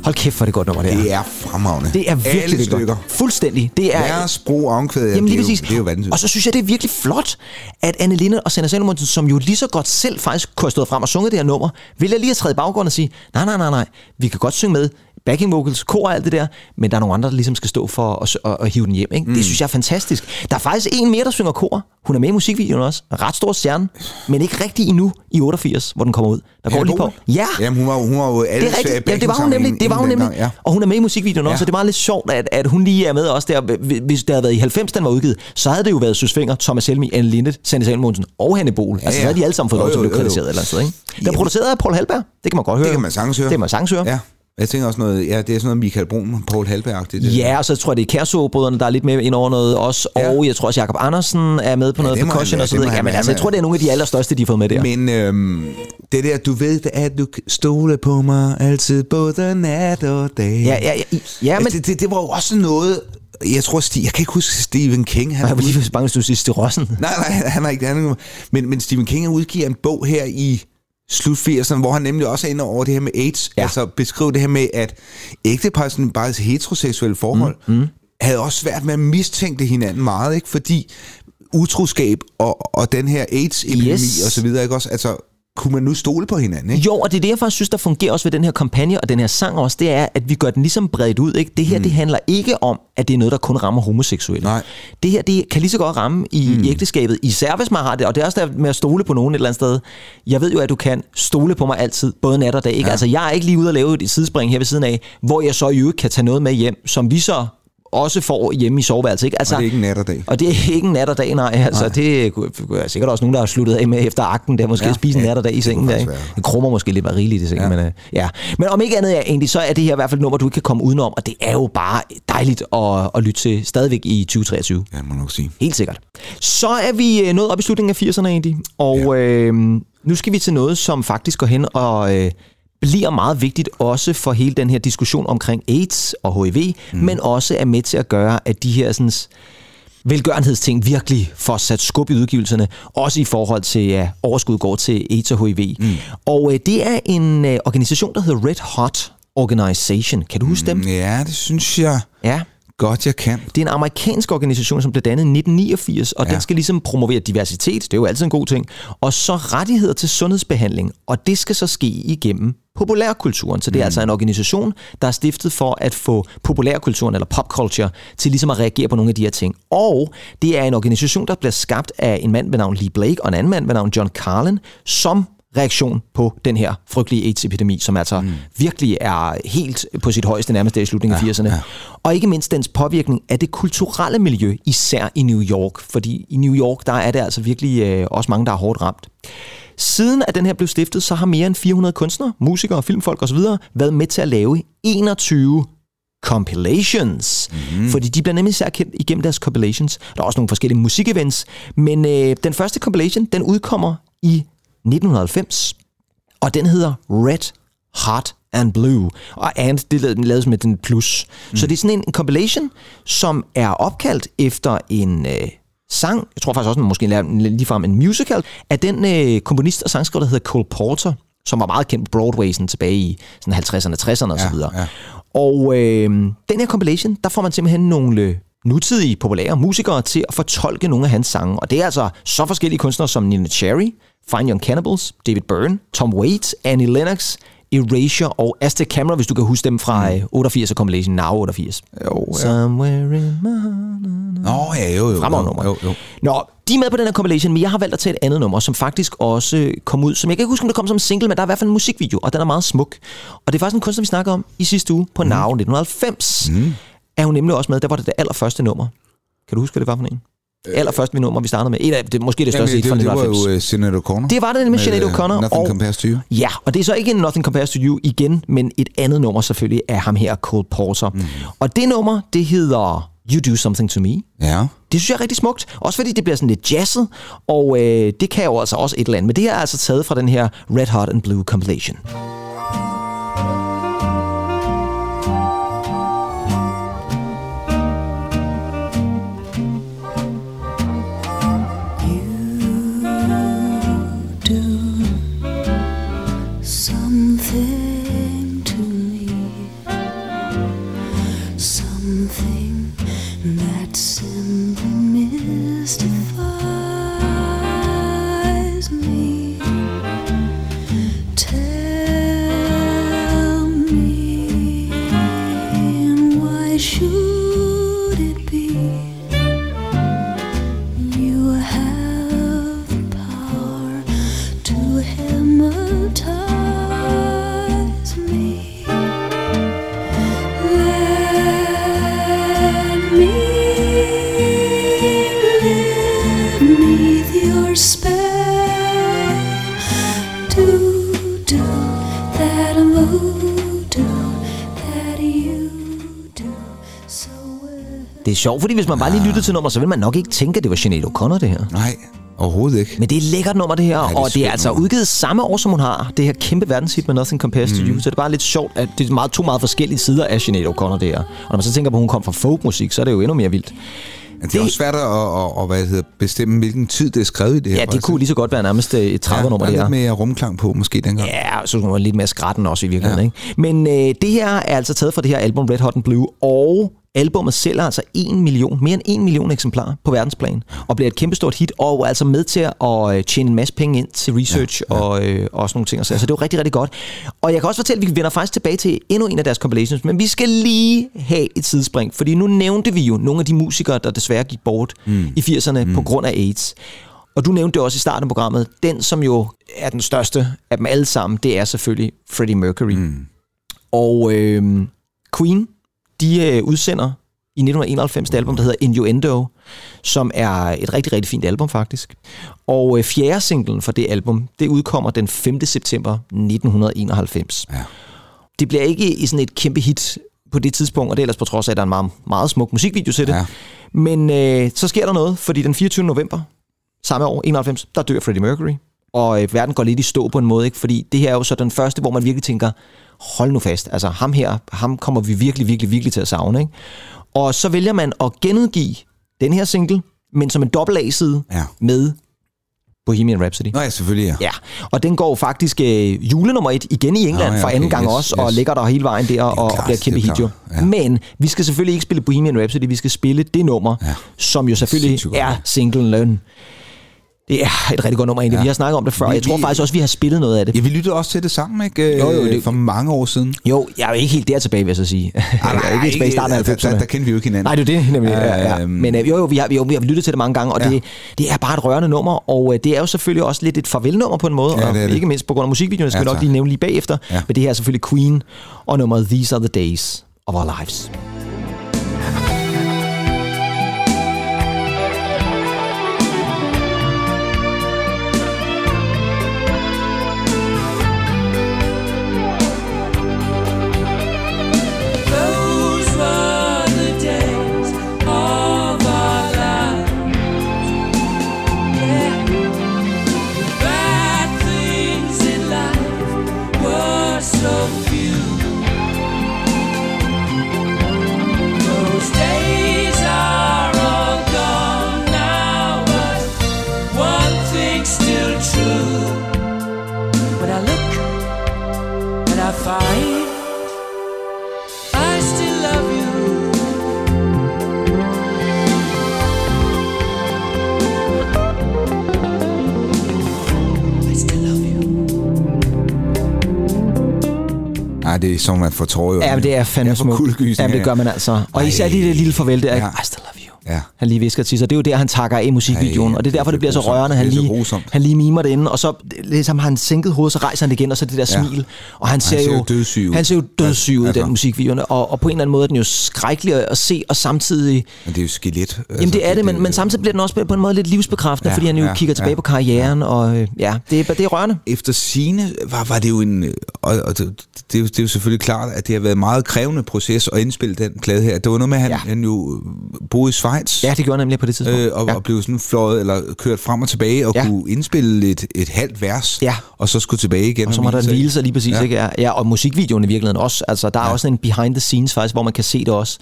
Speaker 2: Hold kæft, for det er godt nummer, det her.
Speaker 3: Det er fremragende.
Speaker 2: Det er virkelig
Speaker 3: Alle stykker.
Speaker 2: godt. Fuldstændig. Det er,
Speaker 3: Deres brug og omkvæd,
Speaker 2: Jamen lige
Speaker 3: det, er jo, det er jo vanvittigt.
Speaker 2: Og så synes jeg, det er virkelig flot, at Anne Linde og Sanna Salomonsen, som jo lige så godt selv faktisk kunne have stået frem og sunget det her nummer, vælger lige at træde i baggrunden og sige, nej, nej, nej, nej, vi kan godt synge med, backing vocals, kor og alt det der, men der er nogle andre, der ligesom skal stå for at, at, at hive den hjem. Ikke? Mm. Det synes jeg er fantastisk. Der er faktisk en mere, der synger kor. Hun er med i musikvideoen også. Ret stor stjerne, men ikke rigtig endnu i 88, hvor den kommer ud. Der går lige på. Ja,
Speaker 3: Jamen, hun var, hun var jo alle
Speaker 2: det er rigtigt. Ja, det var hun nemlig. Det var hun nemlig.
Speaker 3: Ja.
Speaker 2: Og hun er med i musikvideoen også,
Speaker 3: Ja.
Speaker 2: så det er meget lidt sjovt, at, at hun lige er med også der. Hvis det havde været i 90, den var udgivet, så havde det jo været Søs Finger, Thomas Helmi, Anne Linde, Sanne Salmonsen og Hanne Bol. Altså,
Speaker 3: ja.
Speaker 2: så havde de alle sammen fået lov til at blive kritiseret et eller andet sted, ikke? Den er
Speaker 3: Jamen.
Speaker 2: produceret af Paul Halberg. Det kan man godt høre.
Speaker 3: Det kan man sagtens høre.
Speaker 2: Det kan man sagtens høre.
Speaker 3: Ja. Jeg tænker også noget, ja, det er sådan noget Michael Brun, Paul Halberg-agtigt.
Speaker 2: Ja, og så tror jeg, det er Kærså-brødrene, der er lidt med ind over noget også.
Speaker 3: Ja.
Speaker 2: Og jeg tror også, Jakob Andersen er med på
Speaker 3: Ja,
Speaker 2: noget percussion og så videre. Jamen
Speaker 3: være.
Speaker 2: altså, jeg tror, det er nogle af de allerstørste, de har fået med der.
Speaker 3: Men øhm, det der, du ved, at du stole på mig altid, både nat og dag.
Speaker 2: Ja, ja, ja, ja men...
Speaker 3: altså, det, det, det var jo også noget, jeg tror, Sti, jeg kan ikke huske Stephen King. Han
Speaker 2: Jeg var lige bange, hvis du siger Stirossen.
Speaker 3: Nej, nej, han er ikke han er, men, men Stephen King udgiver en bog her i slut 80'erne, hvor han nemlig også er inde over det her med AIDS.
Speaker 2: Ja.
Speaker 3: Altså beskriver det her med, at ægtepar, sådan bare et heteroseksuelle forhold, mm, mm. havde også svært med at mistænke hinanden meget, ikke? Fordi utroskab og, og den her AIDS-epidemi
Speaker 2: yes.
Speaker 3: og så videre, ikke også? Altså, kunne man nu stole på hinanden, ikke?
Speaker 2: Jo, og det er det, jeg faktisk synes, der fungerer også ved den her kampagne og den her sang også, det er, at vi gør den ligesom bredt ud. Ikke? Det her, mm. det handler ikke om, at det er noget, der kun rammer homoseksuelle.
Speaker 3: Nej.
Speaker 2: Det her, det kan lige så godt ramme i, mm. i ægteskabet, især hvis man har det, og det er også der med at stole på nogen et eller andet sted. Jeg ved jo, at du kan stole på mig altid, både nat og dag. Ikke? Ja. Altså, jeg er ikke lige ude at lave et sidespring her ved siden af, hvor jeg så i øvrigt kan tage noget med hjem, som vi så også får hjemme i soveværelset. Ikke? Altså,
Speaker 3: Og det er ikke nat og dag.
Speaker 2: og det er ikke en nat og dag, nej. Altså, nej. det er sikkert også nogen, der har sluttet af med efter akten, der måske ja,
Speaker 3: Ja,
Speaker 2: spise
Speaker 3: ja,
Speaker 2: nat og dag i sengen. Der, ikke? Det krummer måske lidt rigeligt i sengen, ja.
Speaker 3: Ja.
Speaker 2: men, øh, ja. men om ikke andet er egentlig, så er det her i hvert fald nummer, du ikke kan komme udenom, og det er jo bare dejligt at, at lytte til stadigvæk i 2023.
Speaker 3: Ja, må nok sige.
Speaker 2: Helt sikkert. Så er vi øh, nået op i slutningen af 80'erne egentlig, og ja. øh, nu skal vi til noget, som faktisk går hen og øh, bliver meget vigtigt også for hele den her diskussion omkring AIDS og HIV, mm. men også er med til at gøre, at de her sådan, velgørenhedsting virkelig får sat skub i udgivelserne, også i forhold til, at overskud går til AIDS og HIV. Mm. Og øh, det er en øh, organisation, der hedder Red Hot Organization. Kan du huske dem?
Speaker 3: Ja, det synes jeg
Speaker 2: Ja.
Speaker 3: Godt, jeg kan.
Speaker 2: Det er en amerikansk organisation, som blev dannet i 1989, og ja. Den skal ligesom promovere diversitet, det er jo altid en god ting, og så rettigheder til sundhedsbehandling, og det skal så ske igennem populærkulturen. Så det er mm. altså en organisation, der er stiftet for at få populærkulturen eller popculture til ligesom at reagere på nogle af de her ting. Og det er en organisation, der bliver skabt af en mand ved navn Lee Blake og en anden mand ved navn John Carlin, som reaktion på den her frygtelige AIDS-epidemi, som altså mm. virkelig er helt på sit højeste nærmest der i slutningen af 80'erne. Ja. Og ikke mindst dens påvirkning af det kulturelle miljø, især i New York. Fordi i New York, der er det altså virkelig øh, også mange, der er hårdt ramt. Siden at den her blev stiftet, så har mere end 400 kunstnere, musikere, filmfolk osv. været med til at lave 21 compilations. Mm-hmm. Fordi de bliver nemlig især kendt igennem deres compilations. Der er også nogle forskellige musikevents. Men øh, den første compilation, den udkommer i 1990. Og den hedder Red Hot and Blue. Og and, det er lavet med den plus. Mm. Så det er sådan en, compilation, som er opkaldt efter en... Øh, sang, jeg tror faktisk også, man måske lavede ligefrem en musical, af den øh, komponist og sangskriver, der hedder Cole Porter, som var meget kendt på Broadway sådan tilbage i sådan 50'erne, 60'erne osv.
Speaker 3: ja.
Speaker 2: Og øh, den her compilation, der får man simpelthen nogle nutidige populære musikere til at fortolke nogle af hans sange. Og det er altså så forskellige kunstnere som Nina Cherry, Fine Young Cannibals, David Byrne, Tom Waits, Annie Lennox, Erasure og Aztec Camera, hvis du kan huske dem fra øh, 88 og compilation Now 88.
Speaker 3: Jo, ja.
Speaker 2: Somewhere in my.
Speaker 3: Nå, ja, jo, jo. Jo, jo, jo.
Speaker 2: Nå, de er med på den her compilation, men jeg har valgt at tage et andet nummer, som faktisk også kom ud, som jeg kan ikke huske, om det kom som single, men der er i hvert fald en musikvideo, og den er meget smuk. Og det er faktisk en kunstner, vi snakker om i sidste uge på mm. Now 1990. Mm. Er hun nemlig også med, der var det det allerførste nummer. Kan du huske, hvad det var for en? Allerførste nummer, vi startede med. Et af, det, måske det største
Speaker 3: Jamen,
Speaker 2: hit fra
Speaker 3: det, det var
Speaker 2: 1990.
Speaker 3: jo uh, Sinead O'Connor.
Speaker 2: Det var det med Sinead
Speaker 3: øh,
Speaker 2: O'Connor.
Speaker 3: Nothing
Speaker 2: og-
Speaker 3: Compares to You.
Speaker 2: Ja, og det er så ikke en Nothing Compares to You igen, men et andet nummer selvfølgelig af ham her, Cole Porter. Mm. Og det nummer, det hedder You Do Something To Me.
Speaker 3: Ja.
Speaker 2: Det synes jeg er rigtig smukt. Også fordi det bliver sådan lidt jazzet, og øh, det kan jo altså også et eller andet. Men det her er altså taget fra den her Red Hot and Blue compilation. Det er sjovt, fordi hvis man bare lige lyttede til nummer, så vil man nok ikke tænke, at det var Sinead O'Connor, det her.
Speaker 3: Nej, overhovedet ikke.
Speaker 2: Men det er et lækkert nummer, det her,
Speaker 3: det er
Speaker 2: og det er altså
Speaker 3: nummer.
Speaker 2: udgivet samme år, som hun har. Det her kæmpe verdenshit med Nothing Compares mm. to You. Så det er bare lidt sjovt, at det er meget, to meget forskellige sider af Sinead O'Connor, det her. Og når man så tænker på, at hun kom fra folkmusik, så er det jo endnu mere vildt.
Speaker 3: Men det er også svært at, at, at hvad det hedder, bestemme, hvilken tid det er skrevet i det her.
Speaker 2: Ja, det
Speaker 3: faktisk.
Speaker 2: kunne lige så godt være nærmest øh, et 30-nummer,
Speaker 3: ja,
Speaker 2: det
Speaker 3: der er lidt mere rumklang på, måske dengang.
Speaker 2: Ja, så man lidt mere skratten også i virkeligheden.
Speaker 3: Ja.
Speaker 2: Ikke? Men øh, det her er altså taget fra det her album Red Hot and Blue, og albummet sælger altså 1 million, mere end 1 million eksemplarer på verdensplan, og bliver et kæmpestort hit, og er altså med til at øh, tjene en masse penge ind til research ja, ja. og øh, også nogle ting. Så altså, det er jo rigtig, rigtig godt. Og jeg kan også fortælle, at vi vender faktisk tilbage til endnu en af deres compilations, men vi skal lige have et sidespring, fordi nu nævnte vi jo nogle af de musikere, der desværre gik bort mm. i 80'erne mm. på grund af AIDS. Og du nævnte det også i starten af programmet. Den, som jo er den største af dem alle sammen, det er selvfølgelig Freddie Mercury. Mm. Og øh, Queen, de øh, udsender i 1991 det album, der hedder Innuendo, som er et rigtig, rigtig fint album faktisk. Og øh, fjerde singlen for det album, det udkommer den 5. september 1991.
Speaker 3: Ja.
Speaker 2: Det bliver ikke i sådan et kæmpe hit på det tidspunkt, og det er ellers på trods af, at der er en meget, meget smuk musikvideo til det.
Speaker 3: Ja.
Speaker 2: Men øh, så sker der noget, fordi den 24. november samme år, 91, der dør Freddie Mercury. Og øh, verden går lidt i stå på en måde, ikke? fordi det her er jo så den første, hvor man virkelig tænker, hold nu fast, altså ham her, ham kommer vi virkelig, virkelig, virkelig til at savne. Ikke? Og så vælger man at genudgive den her single, men som en dobbelt A-side
Speaker 3: Ja.
Speaker 2: med Bohemian Rhapsody.
Speaker 3: Nå ja, selvfølgelig, ja.
Speaker 2: Ja, og den går faktisk øh, julenummer et igen i England
Speaker 3: Nå ja,
Speaker 2: for anden
Speaker 3: okay,
Speaker 2: gang
Speaker 3: yes,
Speaker 2: også, og
Speaker 3: yes.
Speaker 2: ligger der hele vejen der og, og
Speaker 3: klart,
Speaker 2: bliver kæmpe hit jo.
Speaker 3: ja.
Speaker 2: Men vi skal selvfølgelig ikke spille Bohemian Rhapsody, vi skal spille det nummer,
Speaker 3: Ja.
Speaker 2: som jo selvfølgelig er singlen. Det er et rigtig godt nummer egentlig.
Speaker 3: Ja.
Speaker 2: Vi har snakket om det før.
Speaker 3: Vi-
Speaker 2: Jeg tror
Speaker 3: vi-
Speaker 2: faktisk også, vi har spillet noget af det.
Speaker 3: Ja, vi lyttede også til det sammen, ikke? Øh,
Speaker 2: Jo, jo, det-
Speaker 3: For mange år siden.
Speaker 2: Jo, jeg er ikke helt der tilbage, vil jeg så sige. (laughs) jeg er ikke helt tilbage i starten af
Speaker 3: der, der,
Speaker 2: 90'erne.
Speaker 3: der kendte vi jo ikke hinanden.
Speaker 2: Nej, det er det nemlig. Ja, ja.
Speaker 3: Øhm.
Speaker 2: Men øh, jo, jo, vi har, jo, vi har lyttet til det mange gange, og
Speaker 3: Ja.
Speaker 2: det, det er bare et rørende nummer, og øh, det er jo selvfølgelig også lidt et farvelnummer på en måde,
Speaker 3: Ja,
Speaker 2: og
Speaker 3: det det.
Speaker 2: ikke mindst på grund af musikvideoen, skal
Speaker 3: Ja,
Speaker 2: vi nok lige nævne lige bagefter.
Speaker 3: Ja.
Speaker 2: Men det her er selvfølgelig Queen, og nummeret These Are The Days of Our Lives.
Speaker 3: Nej, det er som man får tårer
Speaker 2: Ja, men det er fandme smukt. Jamen, det gør man altså. Og
Speaker 3: Ej.
Speaker 2: især lige det lille farvel der?
Speaker 3: Ja.
Speaker 2: I still love you.
Speaker 3: Ja.
Speaker 2: Han lige visker til sig. Det er jo der, han takker af i musikvideoen,
Speaker 3: Ej,
Speaker 2: og det er derfor,
Speaker 3: det
Speaker 2: det
Speaker 3: er
Speaker 2: bliver så
Speaker 3: grusomt.
Speaker 2: rørende. Han
Speaker 3: Det så
Speaker 2: lige,
Speaker 3: grusomt.
Speaker 2: han lige mimer det inde, og så ligesom har han sænket hovedet, så rejser han det igen, og så det der
Speaker 3: Ja.
Speaker 2: smil. Og han ser,
Speaker 3: ser
Speaker 2: jo,
Speaker 3: dødssyg ud.
Speaker 2: Han ser jo dødssyg ud i
Speaker 3: Altså.
Speaker 2: den musikvideo, og, og på en eller anden måde er den jo skrækkelig at se, og samtidig...
Speaker 3: Men det er jo skelet. Altså,
Speaker 2: Jamen det er det, men, men samtidig bliver den også på en måde lidt livsbekræftende,
Speaker 3: Ja,
Speaker 2: fordi han jo
Speaker 3: ja,
Speaker 2: kigger tilbage
Speaker 3: ja,
Speaker 2: på karrieren, og øh, ja, det er, det er rørende.
Speaker 3: Efter sine var, var det jo en... Og, og det, det, er jo, det er jo selvfølgelig klart, at det har været en meget krævende proces at indspille den plade her. Det var noget med, at han,
Speaker 2: ja.
Speaker 3: han jo boede i Schweiz.
Speaker 2: Ja, det gjorde nemlig på det tidspunkt.
Speaker 3: Øh, og,
Speaker 2: ja.
Speaker 3: ja. og blev sådan fløjet eller kørt frem og tilbage og
Speaker 2: Ja.
Speaker 3: ja. kunne indspille et, et halvt vers,
Speaker 2: Ja.
Speaker 3: og så skulle tilbage igen.
Speaker 2: Og så må der hvile sig lige præcis, ja.
Speaker 3: Ja.
Speaker 2: ikke? Ja, ja, og musikvideoen i virkeligheden også. Altså, der er ja. også en behind the scenes faktisk, hvor man kan se det også.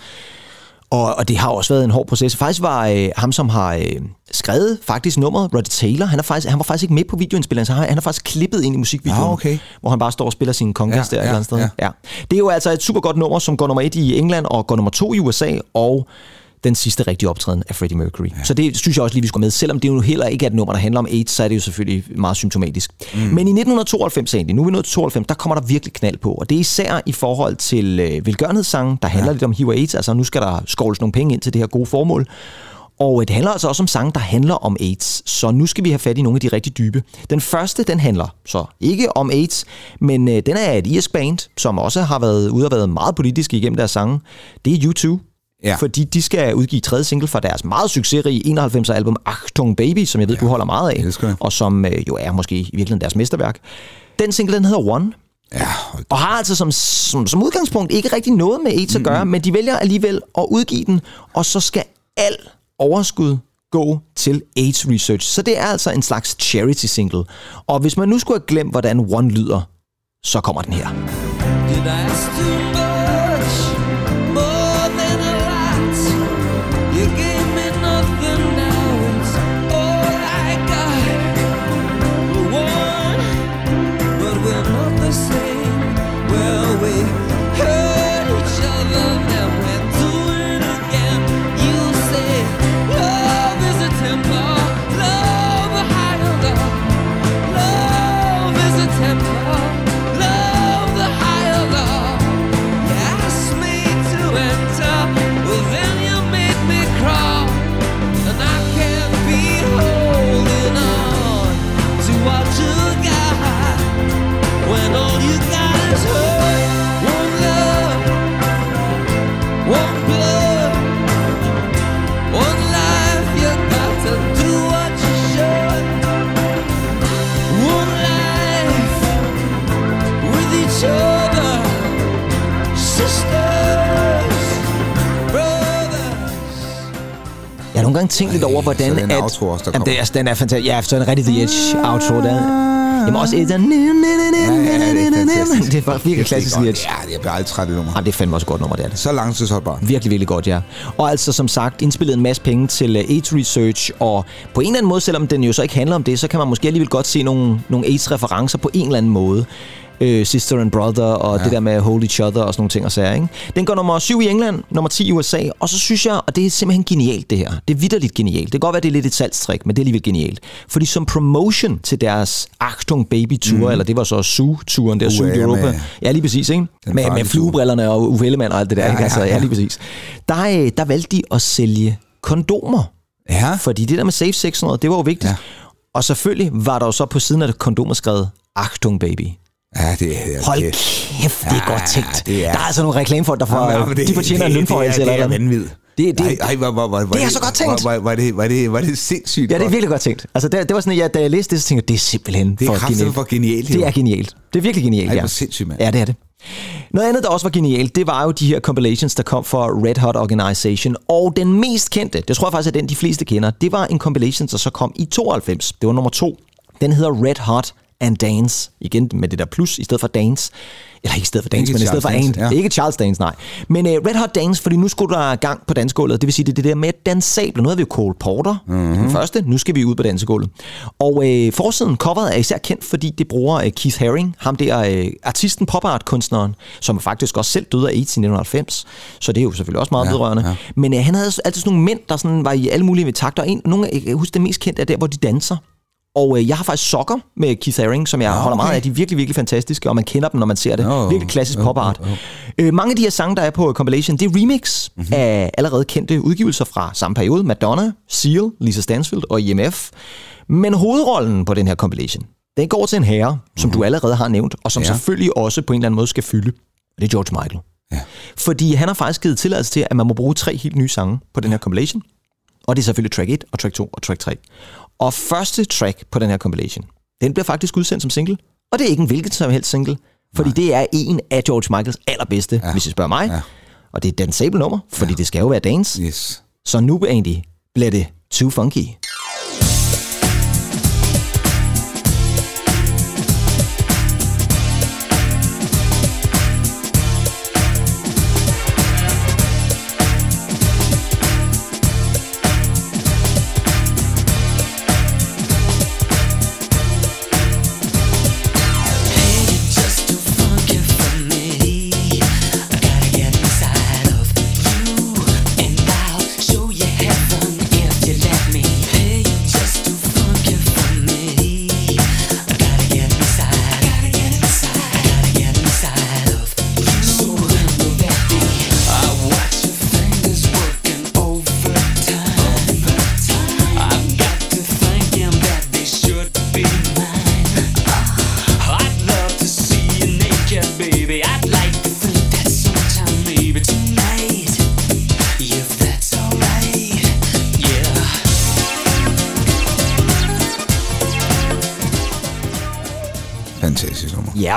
Speaker 2: Og, og det har også været en hård proces. Faktisk var øh, ham, som har øh, skrevet faktisk nummeret, Roddy Taylor, han, er faktisk, han var faktisk ikke med på videoindspillingen, så han, han er faktisk klippet ind i musikvideoen,
Speaker 3: Ah, okay.
Speaker 2: hvor han bare står og spiller sin congas
Speaker 3: Ja,
Speaker 2: der et
Speaker 3: ja,
Speaker 2: eller andet sted.
Speaker 3: ja.
Speaker 2: Ja. Det er jo altså et super godt nummer, som går nummer et i England og går nummer to i USA, og den sidste rigtige optræden af Freddie Mercury. Ja. Så det synes jeg også lige, vi skulle med. Selvom det jo heller ikke er et nummer, der handler om AIDS, så er det jo selvfølgelig meget symptomatisk. Mm. Men i 1992 egentlig, nu er vi nået til 92, der kommer der virkelig knald på. Og det er især i forhold til øh, velgørenhedssange, der handler ja. lidt om HIV og AIDS. Altså nu skal der skovles nogle penge ind til det her gode formål. Og øh, det handler altså også om sange, der handler om AIDS. Så nu skal vi have fat i nogle af de rigtig dybe. Den første, den handler så ikke om AIDS, men øh, den er et irsk band, som også har været ude og været meget politisk igennem deres sange. Det er U2.
Speaker 3: Ja.
Speaker 2: Fordi de skal udgive tredje single fra deres meget succesrige 91'er album Achtung Baby, som jeg ved, ja, du holder meget af, og som øh, jo er måske i virkeligheden deres mesterværk. Den single, den hedder One,
Speaker 3: Ja,
Speaker 2: og har altså som, som, som udgangspunkt ikke rigtig noget med AIDS at gøre, men de vælger alligevel at udgive den, og så skal al overskud gå til AIDS research. Så det er altså en slags charity single. Og hvis man nu skulle have glemt, hvordan One lyder, så kommer den her.
Speaker 4: Did I ask
Speaker 2: Gange tænkt lidt over, hvordan...
Speaker 3: så er det en
Speaker 2: at,
Speaker 3: outro også, der
Speaker 2: Jamen, det er, den er fantastisk. Ja, så det rigtig The Edge outro der. Jamen også et
Speaker 3: Ja, ja, det er.
Speaker 2: Det var virkelig klassisk
Speaker 3: Det
Speaker 2: Lietz.
Speaker 3: godt. Ja, jeg bliver aldrig træt af det nummer.
Speaker 2: Jamen, det er fandme også et godt nummer, det er det.
Speaker 3: Så langtidsholdbart.
Speaker 2: Virkelig, virkelig godt, ja. Og altså som sagt, indspillet en masse penge til uh, AIDS Research, og på en eller anden måde, selvom den jo så ikke handler om det, så kan man måske alligevel godt se nogle, nogle AIDS-referencer på en eller anden måde. Øh, Sister and Brother, og ja. det der med Hold Each Other og sådan nogle ting og sager, ikke? Den går nummer 7 i England, nummer 10 i USA, og så synes jeg, og det er simpelthen genialt det her, det er vidderligt genialt. Det kan godt være, det er lidt et salgstrik, men det er alligevel genialt. Fordi som promotion til deres Achtung Baby Tour, mm. eller det var så Su-turen der,
Speaker 3: ja,
Speaker 2: Europa.
Speaker 3: med
Speaker 2: Ja, lige præcis, ikke? Med, med fluebrillerne og Uffe Ellemann og alt det der,
Speaker 3: Ja,
Speaker 2: ikke? Altså,
Speaker 3: ja,
Speaker 2: lige præcis. Der, øh, der valgte de at sælge kondomer.
Speaker 3: Ja.
Speaker 2: Fordi det der med safe sex og sådan noget, det var jo vigtigt.
Speaker 3: Ja.
Speaker 2: Og selvfølgelig var der jo så på siden af kondomet skrevet, Achtung baby.
Speaker 3: Ja, det er...
Speaker 2: Hold
Speaker 3: det,
Speaker 2: kæft, det er
Speaker 3: Ja,
Speaker 2: godt tænkt.
Speaker 3: det er-
Speaker 2: Der er altså nogle reklamefolk, der får,
Speaker 3: Jamen,
Speaker 2: de fortjener en lønforhøjelse
Speaker 3: det, det, det er vanvittigt.
Speaker 2: Det- det-
Speaker 3: Ej, ej, hvor, hvor, hvor,
Speaker 2: Det er så godt tænkt.
Speaker 3: Hvor, hvor, det, hvor, det, hvor det sindssygt
Speaker 2: Ja, det er virkelig godt tænkt. Altså, det, det var sådan, at jeg, da jeg læste det, så tænkte jeg, det er simpelthen
Speaker 3: Det er
Speaker 2: for genialt.
Speaker 3: for genialt.
Speaker 2: Det er genialt. Det er virkelig genialt, ja.
Speaker 3: hvor sindssygt, mand.
Speaker 2: Ja, det er det. Noget andet, der også var genialt, det var jo de her compilations, der kom fra Red Hot Organization. Og den mest kendte, det tror jeg faktisk er den, de fleste kender, det var en compilation, der så kom i 92. Det var nummer to. Den hedder Red Hot and Dance. Igen med det der plus i stedet for dance. Eller ikke i stedet for dance,
Speaker 3: Ikke
Speaker 2: men i stedet for
Speaker 3: Charles
Speaker 2: and.
Speaker 3: Dance, ja.
Speaker 2: Ikke Charles Dance, nej. Men uh, Red Hot Dance, fordi nu skulle der gang på dansegulvet. Det vil sige, det er det der med dansabler. Nu havde vi jo Cole Porter, mm-hmm. den første. Nu skal vi ud på dansegulvet. Og uh, forsiden, coveret er især kendt, fordi det bruger uh, Keith Haring, ham der uh, artisten, pop art kunstneren, som faktisk også selv døde af AIDS i 1990. Så det er jo selvfølgelig også meget
Speaker 3: Ja,
Speaker 2: vedrørende.
Speaker 3: ja.
Speaker 2: Men uh, han havde altid sådan nogle mænd, der sådan var i alle mulige takter. En, nogle, jeg kan huske, det mest kendte er der, hvor de danser. Og øh, jeg har faktisk sokker med Keith Haring, som jeg
Speaker 3: Ah,
Speaker 2: holder meget
Speaker 3: okay.
Speaker 2: af. De er virkelig, virkelig fantastiske, og man kender dem, når man ser det.
Speaker 3: Nå,
Speaker 2: virkelig klassisk
Speaker 3: jo,
Speaker 2: pop art.
Speaker 3: jo, jo.
Speaker 2: Øh, mange af de her sange, der er på compilation, det er remix
Speaker 3: Mhm.
Speaker 2: mm-hmm. af allerede kendte udgivelser fra samme periode. Madonna, Seal, Lisa Stansfield og IMF. Men hovedrollen på den her compilation, den går til en herre, som du allerede har nævnt, og som
Speaker 3: Mhm. Ja.
Speaker 2: ja. selvfølgelig også på en eller anden måde skal fylde. Det er George Michael.
Speaker 3: Ja.
Speaker 2: Fordi han har faktisk givet tilladelse til, at man må bruge tre helt nye sange på den her compilation. Og det er selvfølgelig track 1 og track 2 og track 3. Og første track på den her compilation, den bliver faktisk udsendt som single. Og det er ikke en hvilket som helst single, fordi det er en af George Michaels allerbedste,
Speaker 3: Ja.
Speaker 2: hvis I spørger mig.
Speaker 3: Ja.
Speaker 2: Og det er et dansable nummer, fordi ja. det skal jo være dance.
Speaker 3: Yes.
Speaker 2: Så nu egentlig bliver det too funky.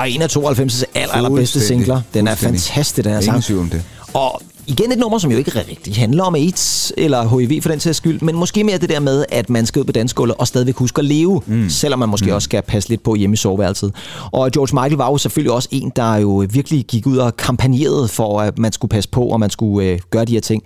Speaker 2: Ja, og en af 92's aller, allerbedste singler. Den er fantastisk, den her
Speaker 3: Ingen
Speaker 2: sang.
Speaker 3: om det.
Speaker 2: Og igen et nummer, som jo ikke rigtig handler om AIDS eller HIV for den sags skyld, men måske mere det der med, at man skal ud på dansegulvet og stadigvæk huske at leve, mm. selvom man måske mm. også skal passe lidt på hjemme i soveværelset. Og George Michael var jo selvfølgelig også en, der jo virkelig gik ud og kampagnerede for, at man skulle passe på, og man skulle øh, gøre de her ting.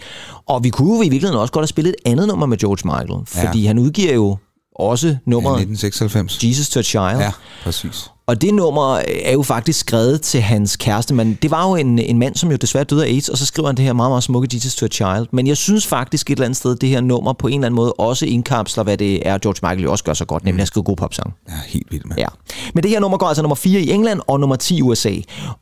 Speaker 2: Og vi kunne jo i virkeligheden også godt have spillet et andet nummer med George Michael, fordi
Speaker 3: Ja.
Speaker 2: han udgiver jo også
Speaker 3: Ja,
Speaker 2: nummeret
Speaker 3: 1996.
Speaker 2: Jesus to Child.
Speaker 3: Ja, præcis.
Speaker 2: Og det nummer er jo faktisk skrevet til hans kæreste, men det var jo en, en mand, som jo desværre døde af AIDS, og så skriver han det her meget, meget smukke Jesus to a Child. Men jeg synes faktisk et eller andet sted, det her nummer på en eller anden måde også indkapsler, hvad det er, George Michael jo også gør så godt, nemlig at skrive god popsang.
Speaker 3: Ja, helt vildt, mand.
Speaker 2: Ja. Men det her nummer går altså nummer 4 i England og nummer 10 i USA.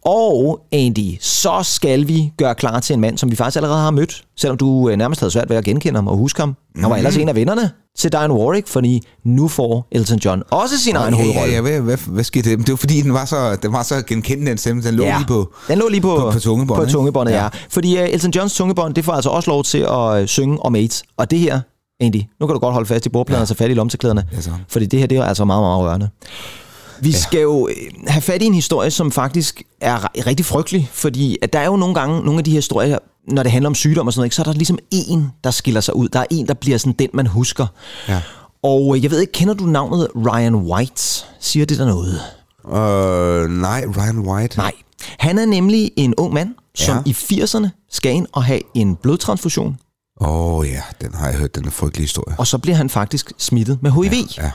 Speaker 2: Og Andy, så skal vi gøre klar til en mand, som vi faktisk allerede har mødt, selvom du øh, nærmest havde svært ved at genkende ham og huske ham. Han var ellers en af vennerne til Diane Warwick, fordi nu får Elton John også sin egen
Speaker 3: ja,
Speaker 2: hovedrolle.
Speaker 3: ja, ja, hvad, hvad, hvad skete det? Det var fordi, den var så, den var så genkendende, den stemme. Den lå lige på...
Speaker 2: den lå lige på,
Speaker 3: på- på tungebåndet,
Speaker 2: På tungebåndet, ja.
Speaker 3: Ja.
Speaker 2: Fordi uh, Elton Johns tungebånd, det får altså også lov til at uh, synge om AIDS. Og det her, Andy, nu kan du godt holde fast i bordpladen ja. og tage fat i lomteklæderne.
Speaker 3: Ja, så.
Speaker 2: fordi det her, det er altså meget, meget rørende. Vi ja. skal jo øh, have fat i en historie, som faktisk er ri- rigtig frygtelig, fordi at der er jo nogle gange nogle af de her historier, når det handler om sygdom og sådan noget, ikke, så er der ligesom en, der skiller sig ud. Der er en, der bliver sådan den, man husker.
Speaker 3: Ja.
Speaker 2: Og øh, jeg ved ikke, kender du navnet Ryan White? Siger det der noget?
Speaker 3: Øh, nej, Ryan White.
Speaker 2: Nej. Han er nemlig en ung mand, som
Speaker 3: Ja.
Speaker 2: i 80'erne skal ind og have en blodtransfusion,
Speaker 3: Åh oh, ja, den har jeg hørt, den er frygtelig historie.
Speaker 2: og så bliver han faktisk smittet med HIV.
Speaker 3: Ja.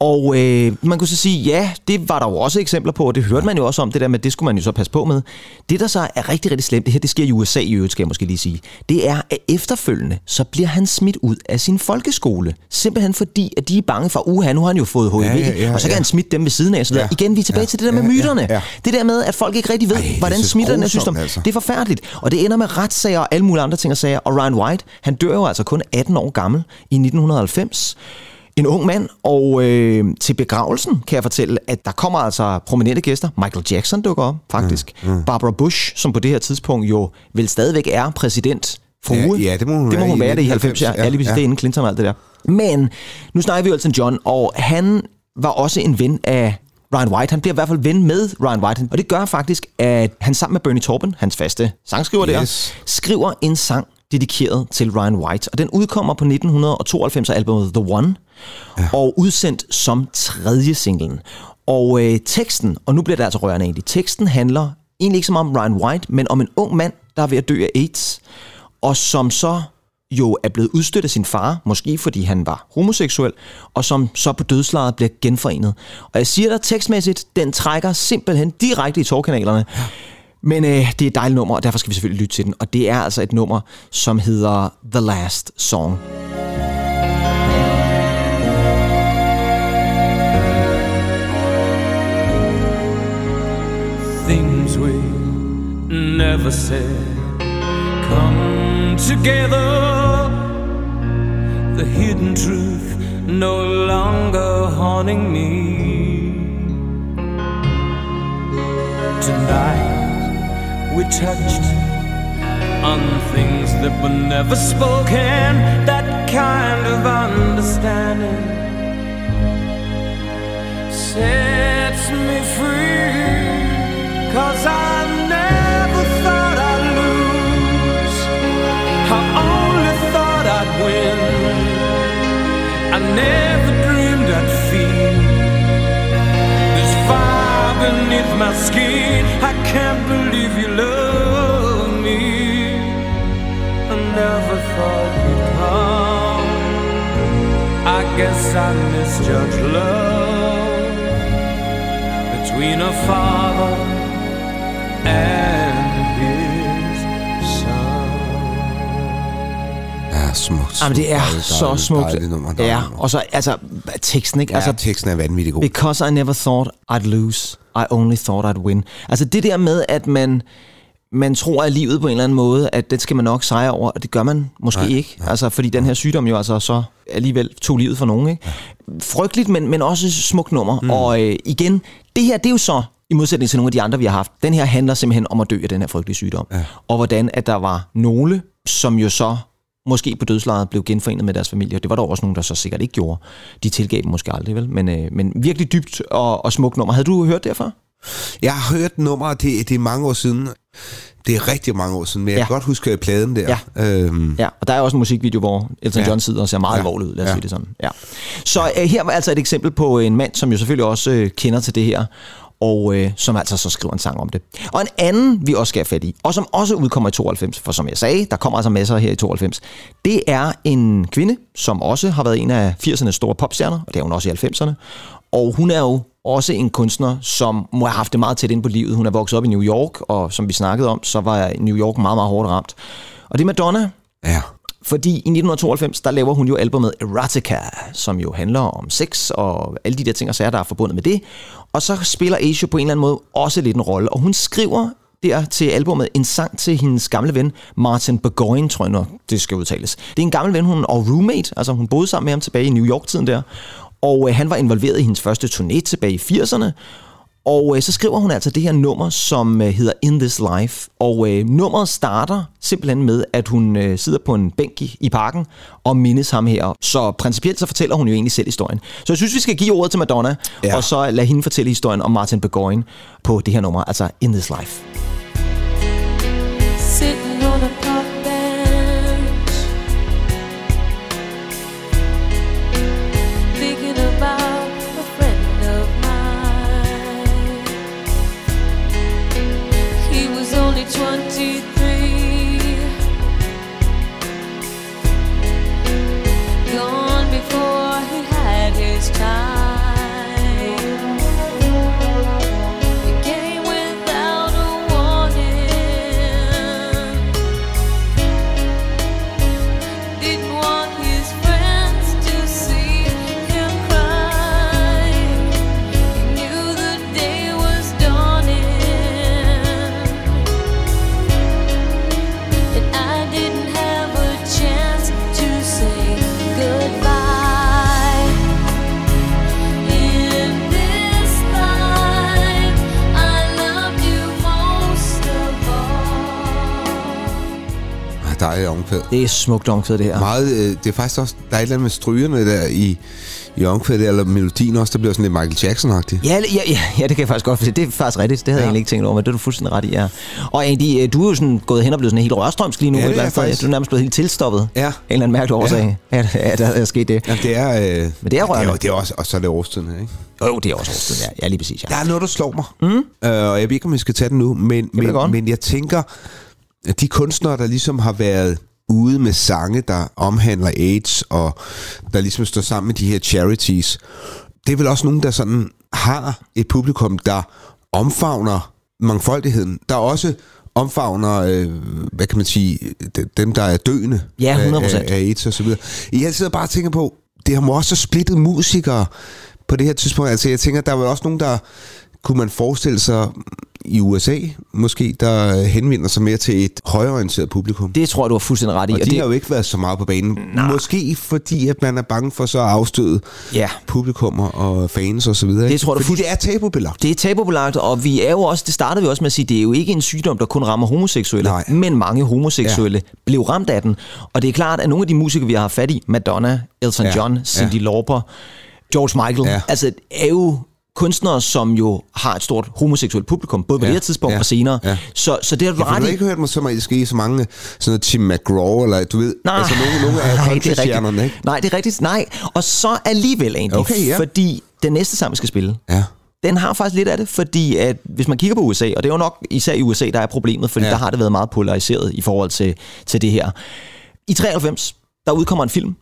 Speaker 2: Og øh, man kunne så sige, ja, det var der jo også eksempler på, og det hørte man jo også om, det der med, det skulle man jo så passe på med. Det, der så er rigtig, rigtig slemt, det her, det sker i USA i øvrigt, skal jeg måske lige sige, det er, at efterfølgende, så bliver han smidt ud af sin folkeskole. Simpelthen fordi, at de er bange for, uha, nu har han jo fået HIV,
Speaker 3: Ja, ja, ja,
Speaker 2: og så kan
Speaker 3: ja.
Speaker 2: han smitte dem ved siden af. Så ja. Igen, vi er tilbage
Speaker 3: Ja,
Speaker 2: til det der med
Speaker 3: ja, ja,
Speaker 2: myterne.
Speaker 3: ja.
Speaker 2: Det der med, at folk ikke rigtig ved,
Speaker 3: Ej,
Speaker 2: hvordan
Speaker 3: så
Speaker 2: smitter den her
Speaker 3: grusomt,
Speaker 2: sygdom.
Speaker 3: altså.
Speaker 2: Det er forfærdeligt. Og det ender med retssager og alle mulige andre ting og sager. Og Ryan White, han dør jo altså kun 18 år gammel i 1990. En ung mand, og øh, til begravelsen kan jeg fortælle, at der kommer altså prominente gæster. Michael Jackson dukker op, faktisk. Mm, mm. Barbara Bush, som på det her tidspunkt jo vel stadigvæk er præsident frue.
Speaker 3: Ja, ja, det må hun
Speaker 2: det må
Speaker 3: være
Speaker 2: hun
Speaker 3: i
Speaker 2: være det i 90,
Speaker 3: 90,
Speaker 2: ja. ja. lige
Speaker 3: ja.
Speaker 2: det er inden Clinton og alt det der. Men nu snakker vi jo Elton John, og han var også en ven af Ryan White. Han bliver i hvert fald ven med Ryan White. Og det gør faktisk, at han sammen med Bernie Taupin, hans faste sangskriver der,
Speaker 3: Yes.
Speaker 2: skriver en sang dedikeret til Ryan White. Og den udkommer på 1992 albumet The One, ja. og udsendt som tredje singlen. Og øh, teksten, og nu bliver det altså rørende egentlig, teksten handler egentlig ikke som om Ryan White, men om en ung mand, der er ved at dø af AIDS, og som så jo er blevet udstødt af sin far, måske fordi han var homoseksuel, og som så på dødslejet bliver genforenet. Og jeg siger dig tekstmæssigt, den trækker simpelthen direkte i tårkanalerne. Men øh, det er et dejligt nummer, og derfor skal vi selvfølgelig lytte til den. Og det er altså et nummer, som hedder The Last Song.
Speaker 4: things we never said come together. The hidden truth no longer haunting me. Tonight we touched on things that were never spoken, that kind of understanding sets me free. Cause I never thought I'd lose. I only thought I'd win. I never dreamed I'd feel this fire beneath my skin. I can't believe guess I misjudged love between a father and his son.
Speaker 3: Ja, smukt.
Speaker 2: Jamen, det er
Speaker 3: Dejligt,
Speaker 2: så
Speaker 3: dejligt,
Speaker 2: smukt.
Speaker 3: dejligt nummer, dejligt
Speaker 2: Ja, og så altså teksten, ikke? Altså,
Speaker 3: Ja, teksten er vanvittig god.
Speaker 2: Because I never thought I'd lose, I only thought I'd win. Altså det der med, at man, man tror, at livet på en eller anden måde, at det skal man nok sejre over, og det gør man måske nej, ikke. Altså fordi den her sygdom jo altså så alligevel tog livet for nogen. Ikke? Frygteligt, men, men også smukt nummer. Mm. Og øh, igen, det her, det er jo så, i modsætning til nogle af de andre, vi har haft, den her handler simpelthen om at dø af den her frygtelige sygdom. Ja. Og hvordan at der var nogle, som jo så måske på dødslejet blev genforenet med deres familie. Det var der også nogen, der så sikkert ikke gjorde. De tilgav dem måske aldrig, vel? Men, øh, men virkelig dybt og, og smukt nummer. Havde du hørt det før?
Speaker 3: Jeg har hørt nummeret, det, det er mange år siden. Det er rigtig mange år siden, men jeg
Speaker 2: Ja.
Speaker 3: kan godt huske pladen der. Øhm,
Speaker 2: Ja, og der er også en musikvideo, hvor Elton
Speaker 3: Ja.
Speaker 2: John sidder og ser meget
Speaker 3: Ja.
Speaker 2: alvorlig ud, lad os
Speaker 3: Ja.
Speaker 2: sige det sådan. Ja. Så øh, her var altså et eksempel på en mand, som jo selvfølgelig også øh, kender til det her, og øh, som altså så skriver en sang om det. Og en anden, vi også skal have fat i, og som også udkommer i 92, for som jeg sagde, der kommer altså masser her i 92, det er en kvinde, som også har været en af 80'ernes store popstjerner, og det er hun også i 90'erne, og hun er jo også en kunstner, som må have haft det meget tæt ind på livet. Hun er vokset op i New York, og som vi snakkede om, så var New York meget, meget hårdt ramt. Og det er Madonna,
Speaker 3: ja.
Speaker 2: fordi i 1992, der laver hun jo albumet Erotica, som jo handler om sex og alle de der ting og sager, der er forbundet med det. Og så spiller Asia på en eller anden måde også lidt en rolle. Og hun skriver der til albumet en sang til hendes gamle ven, Martin Burgoyne, tror jeg nok, det skal udtales. Det er en gammel ven, hun og roommate, altså hun boede sammen med ham tilbage i New York-tiden der. Og øh, han var involveret i hendes første turné tilbage i 80'erne. Og øh, så skriver hun altså det her nummer, som øh, hedder In This Life. Og øh, nummeret starter simpelthen med, at hun øh, sidder på en bænk i, i parken og mindes ham her. Så principielt så fortæller hun jo egentlig selv historien. Så jeg synes, vi skal give ordet til Madonna, ja. Og så lade hende fortælle historien om Martin Burgoyne på det her nummer, altså In This Life.
Speaker 3: Dejligt omkvæd.
Speaker 2: Det er smukt omkvæd, det her.
Speaker 3: Meget, øh, det er faktisk også, der er et eller andet med strygerne der i, i omkvædet, eller melodien også, der bliver sådan lidt Michael Jackson-agtig.
Speaker 2: Ja, ja, ja, ja, det kan jeg faktisk godt forstå. Det er faktisk rigtigt. Det havde ja. jeg egentlig ikke tænkt over, men det er du fuldstændig ret i, ja. Og Andy, øh, du er jo sådan gået hen og blevet sådan helt rørstrømsk lige nu.
Speaker 3: Ja,
Speaker 2: et
Speaker 3: det er
Speaker 2: sted.
Speaker 3: faktisk.
Speaker 2: Du er nærmest blevet helt tilstoppet.
Speaker 3: Ja.
Speaker 2: En eller anden mærkelig årsag. Ja, ja, ja der er sket det.
Speaker 3: Ja, det er... Øh,
Speaker 2: Men det er
Speaker 3: det er,
Speaker 2: rørende.
Speaker 3: det er også, og så er det årstiden her, ikke?
Speaker 2: Jo, det er også årstid, ja. ja. lige præcis, ja.
Speaker 3: Der er noget, der slår mig. Mm. Øh, og jeg ved ikke, om vi skal tage den nu, men, men, men jeg tænker, at de kunstnere, der ligesom har været ude med sange, der omhandler AIDS, og der ligesom står sammen med de her charities, det er vel også nogen, der sådan har et publikum, der omfavner mangfoldigheden. Der også omfavner, øh, hvad kan man sige, de- dem, der er døende
Speaker 2: Ja, 100%.
Speaker 3: af, af AIDS og så videre. Jeg sidder bare og tænker på, det har må også splittet musikere på det her tidspunkt. Altså jeg tænker, der var også nogen, der kunne man forestille sig i USA, måske, der henvender sig mere til et højreorienteret publikum.
Speaker 2: Det tror jeg, du har fuldstændig ret i.
Speaker 3: og de
Speaker 2: det,
Speaker 3: har jo ikke været så meget på banen. Nej. Måske fordi, at man er bange for så at afstøde
Speaker 2: Ja.
Speaker 3: publikummer og fans og så videre.
Speaker 2: Det tror du
Speaker 3: fordi
Speaker 2: fuld-
Speaker 3: det er tabubelagt.
Speaker 2: Det er tabubelagt, og vi er jo også, det startede vi også med at sige, det er jo ikke en sygdom, der kun rammer homoseksuelle,
Speaker 3: Nej.
Speaker 2: men mange homoseksuelle ja. blev ramt af den. Og det er klart, at nogle af de musikere, vi har haft fat i, Madonna, Elton
Speaker 3: Ja.
Speaker 2: John, Cyndi
Speaker 3: Ja.
Speaker 2: Lauper, George Michael,
Speaker 3: Ja.
Speaker 2: altså er jo kunstnere, som jo har et stort homoseksuelt publikum, både på
Speaker 3: Ja.
Speaker 2: det her tidspunkt
Speaker 3: Ja.
Speaker 2: og senere.
Speaker 3: Ja.
Speaker 2: Så, så det har du
Speaker 3: Ja,
Speaker 2: ret
Speaker 3: du har
Speaker 2: i.
Speaker 3: ikke hørt mig så meget ske så mange sådan noget Tim McGraw, eller du ved,
Speaker 2: Nej,
Speaker 3: altså nogle, nogle af (laughs)
Speaker 2: nej, det er rigtigt.
Speaker 3: ikke?
Speaker 2: Nej, det er rigtigt. Nej. Og så alligevel egentlig,
Speaker 3: Okay, ja.
Speaker 2: fordi den næste sang, vi skal spille,
Speaker 3: Ja.
Speaker 2: den har faktisk lidt af det, fordi at hvis man kigger på USA, og det er jo nok især i USA, der er problemet, fordi
Speaker 3: ja.
Speaker 2: der har det været meget polariseret i forhold til, til det her. I 93, der udkommer en film,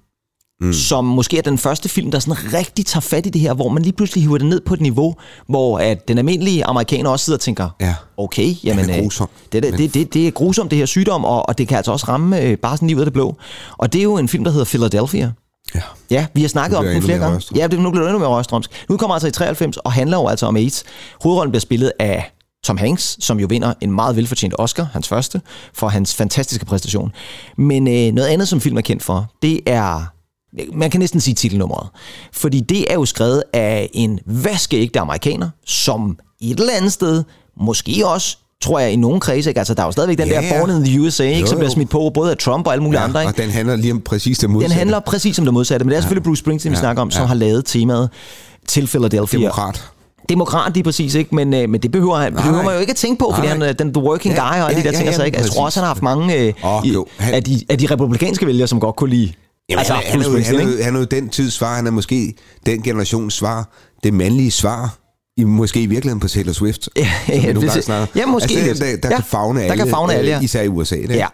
Speaker 2: mm. som måske er den første film, der sådan rigtig tager fat i det her, hvor man lige pludselig hiver det ned på et niveau, hvor at den almindelige amerikaner også sidder og tænker,
Speaker 3: Ja.
Speaker 2: okay, jamen,
Speaker 3: er
Speaker 2: øh,
Speaker 3: grusom.
Speaker 2: det, det, det, det, det er grusomt, det her sygdom, og, og det kan altså også ramme øh, bare sådan lige ud af det blå. Og det er jo en film, der hedder Philadelphia.
Speaker 3: Ja.
Speaker 2: Ja, vi har snakket om den flere gange. Ja, det, nu bliver det endnu mere rørstrømsk. Nu kommer altså i 93 og handler jo altså om AIDS. Hovedrollen bliver spillet af Tom Hanks, som jo vinder en meget velfortjent Oscar, hans første, for hans fantastiske præstation. Men øh, noget andet, som film er kendt for, det er man kan næsten sige titelnummeret. Fordi det er jo skrevet af en vaskeægte amerikaner, som et eller andet sted, måske også, tror jeg, i nogle kredse, ikke? altså der er jo stadigvæk den
Speaker 3: Ja,
Speaker 2: der
Speaker 3: ja.
Speaker 2: Born in the USA, ikke,
Speaker 3: Jo,
Speaker 2: som bliver smidt på både af Trump og alle mulige andre. Ikke?
Speaker 3: Og den handler lige om præcis det
Speaker 2: Den
Speaker 3: modsatte.
Speaker 2: handler præcis om det modsatte, men det er selvfølgelig Bruce Springsteen, vi
Speaker 3: Ja,
Speaker 2: snakker om, som
Speaker 3: ja.
Speaker 2: har lavet temaet til Philadelphia.
Speaker 3: Demokrat.
Speaker 2: Demokrat lige præcis, ikke? Men, øh, men det behøver, han,
Speaker 3: Nej,
Speaker 2: behøver man jo ikke at tænke på, fordi
Speaker 3: Nej,
Speaker 2: han er den the working
Speaker 3: Ja,
Speaker 2: guy og alle
Speaker 3: ja,
Speaker 2: de der
Speaker 3: ja,
Speaker 2: ting.
Speaker 3: ja,
Speaker 2: altså, ikke? Jeg tror også, han har haft mange øh, i,
Speaker 3: jo, han-
Speaker 2: af, de, af de republikanske vælgere, som godt kunne lide
Speaker 3: Jamen,
Speaker 2: altså,
Speaker 3: han, er- han, er jo, han, er, jo, han er jo den tids svar. Han er måske den generations svar. Det mandlige svar. I, måske i virkeligheden på Taylor Swift.
Speaker 2: Ja, ja, det- ja, måske
Speaker 3: Altså, der, der
Speaker 2: Ja,
Speaker 3: kan fagne
Speaker 2: der
Speaker 3: alle.
Speaker 2: kan favne alle, ja.
Speaker 3: øh, Især i USA. Ikke?
Speaker 2: Ja,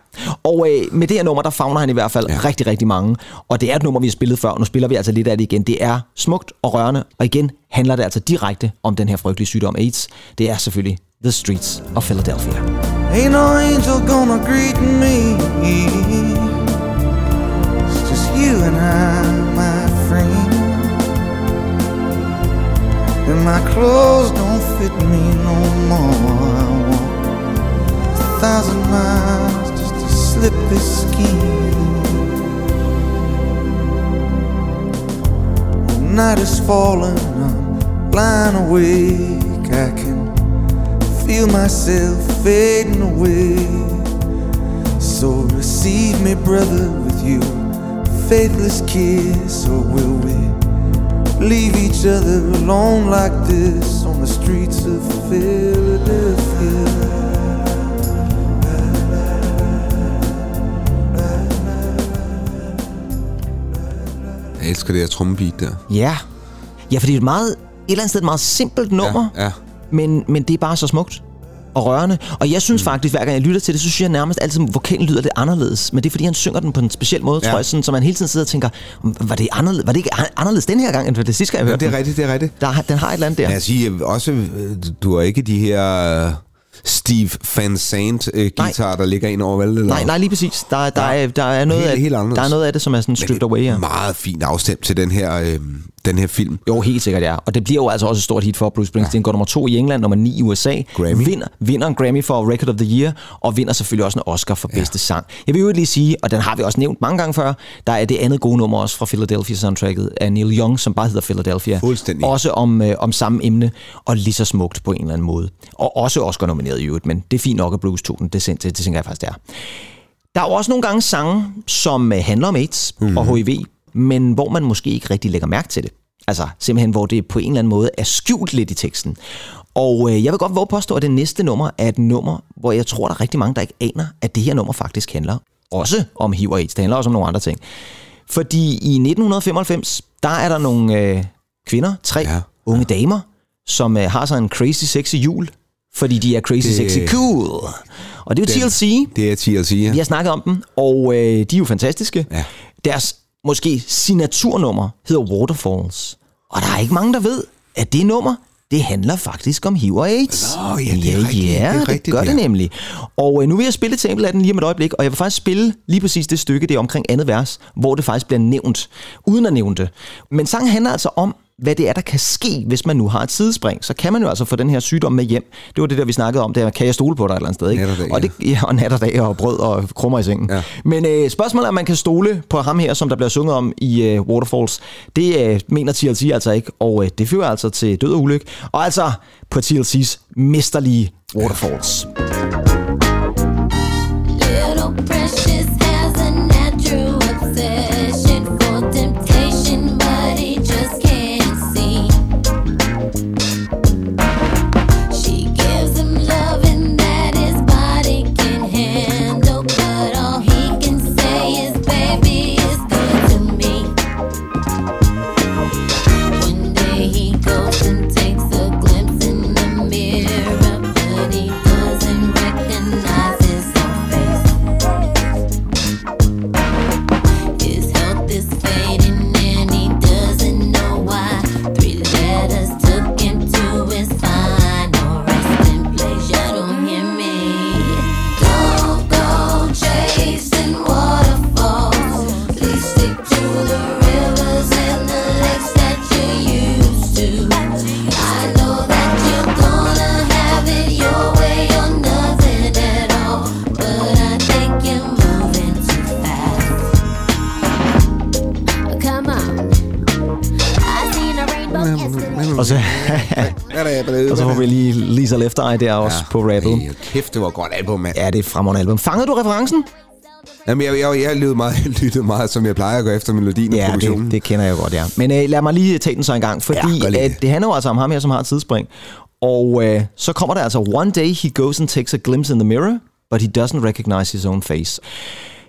Speaker 2: og øh, med det her nummer, der fagner han i hvert fald ja.
Speaker 3: Ja.
Speaker 2: rigtig, rigtig mange. Og det er et nummer, vi har spillet før. Nu spiller vi altså lidt af det igen. Det er smukt og rørende. Og igen handler det altså direkte om den her frygtelige sygdom AIDS. Det er selvfølgelig The Streets of Philadelphia.
Speaker 5: Ain't no angel gonna greet me. And I, my friend. And my clothes don't fit me no more. I a thousand miles just to slip this skin. The night is falling, I'm lying awake. I can feel myself fading away. So receive me, brother, with you, faithless kiss, or will we leave each other alone like this on the streets of Philadelphia?
Speaker 3: Jeg elsker det her trommebeat der.
Speaker 2: Ja. Ja, fordi det er et meget, et eller andet sted et meget simpelt nummer,
Speaker 3: Ja, ja.
Speaker 2: Men, men det er bare så smukt og rørende. Og jeg synes faktisk, hver gang jeg lytter til det, så synes jeg nærmest altid, at vokalen lyder lidt anderledes. Men det er, fordi han synger den på en speciel måde, ja.
Speaker 3: Ja.
Speaker 2: tror jeg. Sådan, så man hele tiden sidder og tænker, var det, anderledes, var det ikke anderledes den her gang, end det sidste gang, jeg
Speaker 3: ja
Speaker 2: hørte
Speaker 3: det er rigtigt, det er rigtigt.
Speaker 2: Der, har- den har et eller andet der.
Speaker 3: Men jeg siger også, øh, du har ikke de her øh, Steve Van Sant øh, guitar, der ligger ind over, vel? Eller?
Speaker 2: Nej, nej, lige præcis. Der, der, er, der, er noget
Speaker 3: Helt-
Speaker 2: af,
Speaker 3: helt anderledes.
Speaker 2: der er noget af det, som er sådan stripped
Speaker 3: det
Speaker 2: away. Ja.
Speaker 3: meget fint afstemt til den her, øh, den her film.
Speaker 2: Jo, helt sikkert, ja. Og det bliver jo altså også et stort hit for Bruce Springsteen. Ja. Går nummer to i England, nummer ni i USA.
Speaker 3: Grammy.
Speaker 2: Vinder, vinder en Grammy for Record of the Year, og vinder selvfølgelig også en Oscar for bedste sang. Jeg vil jo lige sige, og den har vi også nævnt mange gange før, der er det andet gode nummer også fra Philadelphia soundtracket af Neil Young, som bare hedder Philadelphia.
Speaker 3: Fuldstændig.
Speaker 2: Også om, øh, om samme emne, og lige så smukt på en eller anden måde. Og også Oscar nomineret i øvrigt, men det er fint nok, at Bruce tog den. Det, sind- det, det tænker jeg faktisk, det er. Der er jo også nogle gange sange, som øh, handler om AIDS mm. og HIV, men hvor man måske ikke rigtig lægger mærke til det. Altså simpelthen, hvor det på en eller anden måde er skjult lidt i teksten. Og øh, jeg vil godt våge påstå, at det næste nummer er et nummer, hvor jeg tror, der er rigtig mange, der ikke aner, at det her nummer faktisk handler også om HIV og AIDS. Det handler også om nogle andre ting. Fordi i 1995, der er der nogle øh, kvinder, tre
Speaker 3: Ja.
Speaker 2: ja. unge damer, som øh, har sådan en crazy sexy jul, fordi de er crazy
Speaker 3: Det-
Speaker 2: sexy cool. Og det er jo TLC.
Speaker 3: Det er TLC, ja.
Speaker 2: Vi har snakket om dem, og øh, de er jo fantastiske.
Speaker 3: Ja.
Speaker 2: Deres måske signaturnummer hedder Waterfalls. Og der er ikke mange, der ved, at det nummer, det handler faktisk om HIV og AIDS.
Speaker 3: Nå, ja, det er rigtigt.
Speaker 2: ja,
Speaker 3: Det er
Speaker 2: det,
Speaker 3: rigtigt,
Speaker 2: gør
Speaker 3: ja.
Speaker 2: det nemlig. Og øh, nu vil jeg spille et af den lige om et øjeblik, og jeg vil faktisk spille lige præcis det stykke, det er omkring andet vers, hvor det faktisk bliver nævnt, uden at nævne det. Men sangen handler altså om, hvad det er, der kan ske, hvis man nu har et sidespring. Så kan man jo altså få den her sygdom med hjem. Det var det der, vi snakkede om, der kan jeg stole på dig et eller andet sted. Ikke?
Speaker 3: Og
Speaker 2: det, ja, og nat og dag og brød og krummer i sengen.
Speaker 3: Ja.
Speaker 2: Men øh, spørgsmålet er, om man kan stole på ham her, som der bliver sunget om i øh, Waterfalls. Det øh, mener TLC altså ikke, og øh, det fører altså til død og ulykke. Og altså på TLC's mesterlige Waterfalls.
Speaker 6: Little precious
Speaker 2: og så får vi lige Lisa Left Eye der også ja, på rappet.
Speaker 3: Ej, kæft, det var et godt album, mand.
Speaker 2: Ja, det er et fremragende album. Fangede du referencen?
Speaker 3: Jamen, jeg, jeg, jeg lyttede, meget, (laughs) lyttede meget, som jeg plejer at gå efter melodien og
Speaker 2: Ja,
Speaker 3: produktionen.
Speaker 2: det, det kender jeg godt, ja. Men øh, lad mig lige tage den så en gang, fordi
Speaker 3: Ja, det.
Speaker 2: det handler jo altså om ham her, som har et tidsspring. Og øh, så kommer der altså, one day he goes and takes a glimpse in the mirror, but he doesn't recognize his own face.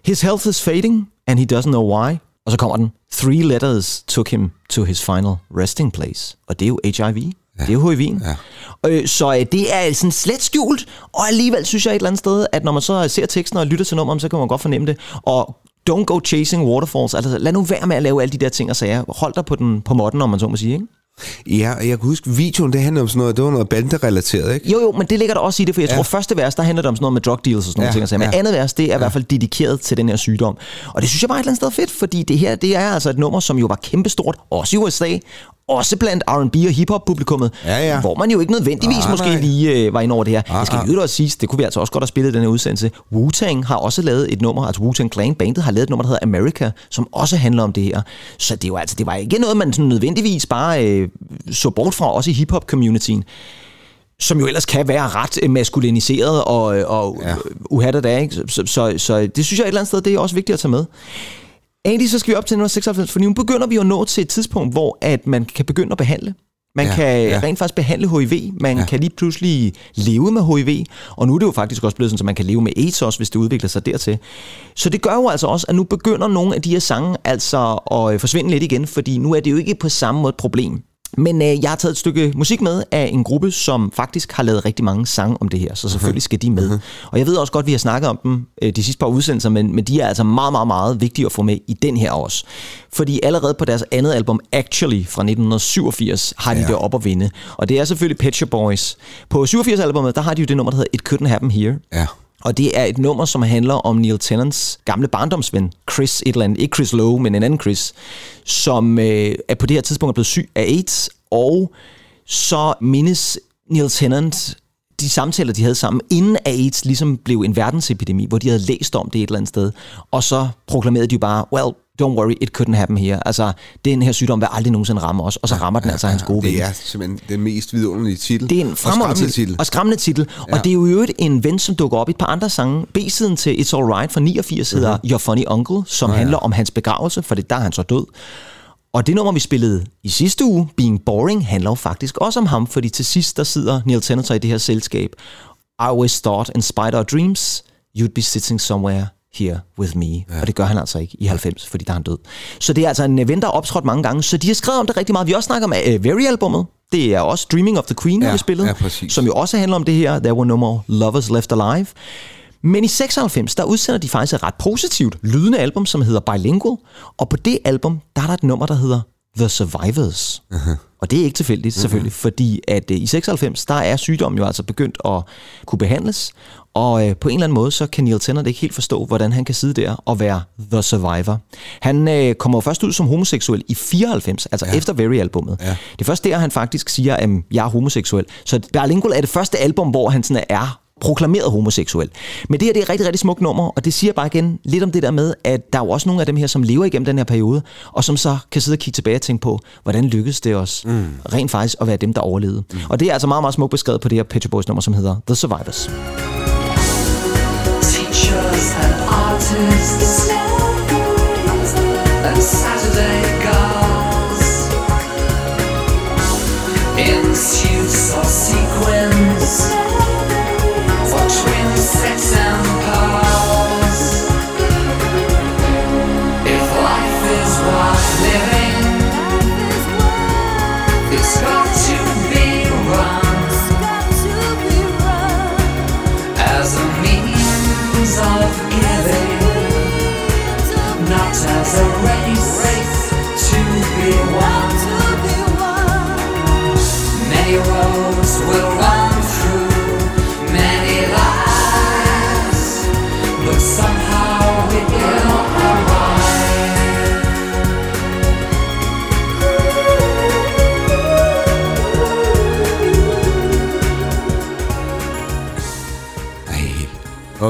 Speaker 2: His health is fading, and he doesn't know why. Og så kommer den, three letters took him to his final resting place. Og det er jo HIV. Ja. Det er jo.
Speaker 3: Ja.
Speaker 2: Øh, så øh, det er sådan slet skjult, og alligevel synes jeg et eller andet sted, at når man så ser teksten og lytter til nummeret, så kan man godt fornemme det. Og don't go chasing waterfalls. Altså, lad nu være med at lave alle de der ting og sager. Hold dig på, den, på modden, om man så må sige. Ikke?
Speaker 3: Ja, jeg kan huske, videoen, det handlede om sådan noget, det var noget banderelateret, ikke?
Speaker 2: Jo, jo, men det ligger der også i det, for jeg
Speaker 3: Ja.
Speaker 2: tror, første vers, der handler det om sådan noget med drug deals og sådan
Speaker 3: Ja,
Speaker 2: nogle ting. og sager. Men
Speaker 3: ja.
Speaker 2: andet vers, det er i hvert fald dedikeret til den her sygdom. Og det synes jeg bare er et eller andet sted fedt, fordi det her, det er altså et nummer, som jo var kæmpestort, også i USA, også blandt R&B og hiphop-publikummet,
Speaker 3: Ja, ja.
Speaker 2: hvor man jo ikke nødvendigvis
Speaker 3: Ah,
Speaker 2: måske
Speaker 3: nej.
Speaker 2: lige øh, var inde over det her.
Speaker 3: Ah,
Speaker 2: det skal
Speaker 3: ah.
Speaker 2: jo også siges, det kunne vi altså også godt have spillet i den her udsendelse. Wu-Tang har også lavet et nummer, altså Wu-Tang Clan bandet har lavet et nummer, der hedder America, som også handler om det her. Så det, er jo altså, det var ikke noget, man sådan nødvendigvis bare øh, så bort fra, også i hiphop-communityen som jo ellers kan være ret øh, maskuliniseret og, og
Speaker 3: Ja.
Speaker 2: uhattet af. Ikke? Så, så, så det synes jeg et eller andet sted, det er også vigtigt at tage med. Egentlig så skal vi op til 96, for nu begynder vi jo at nå til et tidspunkt, hvor at man kan begynde at behandle. Man
Speaker 3: Ja,
Speaker 2: kan
Speaker 3: ja.
Speaker 2: rent faktisk behandle HIV. Man
Speaker 3: Ja.
Speaker 2: ja. kan lige pludselig leve med HIV. Og nu er det jo faktisk også blevet sådan, at man kan leve med AIDS også, hvis det udvikler sig dertil. Så det gør jo altså også, at nu begynder nogle af de her sange altså at øh, forsvinde lidt igen, fordi nu er det jo ikke på samme måde et problem. Men øh, jeg har taget et stykke musik med af en gruppe, som faktisk har lavet rigtig mange sange om det her, så selvfølgelig skal de med. Og jeg ved også godt, at vi har snakket om dem øh, de sidste par udsendelser, men, men de er altså meget, meget, meget vigtige at få med i den her også. Fordi allerede på deres andet album, Actually, fra 1987, har de
Speaker 3: Ja.
Speaker 2: det op at vinde. Og det er selvfølgelig Pet Shop Boys. På 87-albummet, der har de jo det nummer, der hedder It Couldn't Happen Here.
Speaker 3: Ja.
Speaker 2: Og det er et nummer, som handler om Neil Tennants gamle barndomsven, Chris et eller andet, ikke Chris Lowe, men en anden Chris, som øh, er på det her tidspunkt er blevet syg af AIDS, og så mindes Neil Tennant de samtaler, de havde sammen, inden AIDS ligesom blev en verdensepidemi, hvor de havde læst om det et eller andet sted, og så proklamerede de jo bare, well, don't worry, it couldn't happen here. Altså, den her sygdom vil aldrig nogensinde ramme os, og så rammer den altså hans gode ven.
Speaker 3: Det er simpelthen den mest vidunderlige titel.
Speaker 2: Det er en fremragende
Speaker 3: skræmmende
Speaker 2: titel. Og skræmmende titel. Ja. Og det er jo øvrigt en ven, som dukker op i et par andre sange. B-siden til It's Alright fra 89 hedder Your Funny Uncle, som
Speaker 3: ja.
Speaker 2: handler om hans begravelse, for det der er han så død. Og det nummer, vi spillede i sidste uge, Being Boring, handler jo faktisk også om ham, fordi til sidst, der sidder Neil Tennant i det her selskab. I always thought, in spite of dreams, you'd be sitting somewhere here with me. Ja. Og det gør han altså ikke i 90, fordi der er han død. Så det er altså en ven, der er optrådt mange gange, så de har skrevet om det rigtig meget. Vi også snakket om uh, Very-albummet. Det er også Dreaming of the Queen,
Speaker 3: Ja,
Speaker 2: vi spillet,
Speaker 3: ja, præcis.
Speaker 2: som jo også handler om det her, There Were No More Lovers Left Alive. Men i 96, der udsender de faktisk et ret positivt lydende album, som hedder Bilingual. Og på det album, der er der et nummer, der hedder The Survivors. Uh-huh. Og det er ikke tilfældigt, selvfølgelig, uh-huh. fordi at øh, i 96, der er sygdommen jo altså begyndt at kunne behandles. Og øh, på en eller anden måde, så kan Neil Tennant ikke helt forstå, hvordan han kan sidde der og være The Survivor. Han øh, kommer først ud som homoseksuel i 94, altså ja. efter Very-albummet. Ja. Det er først der, han faktisk siger, at jeg er homoseksuel. Så Bilingual er det første album, hvor han sådan er proklameret homoseksuel. Men det her det er et rigtig, rigtig smukt nummer, og det siger bare igen lidt om det der med, at der er jo også nogle af dem her, som lever igennem den her periode, og som så kan sidde og kigge tilbage og tænke på, hvordan lykkedes det os mm. rent faktisk at være dem, der overlevede. Mm. Og det er altså meget, meget smukt beskrevet på det her Pet Boys nummer, som hedder The Survivors.
Speaker 7: teachers and artists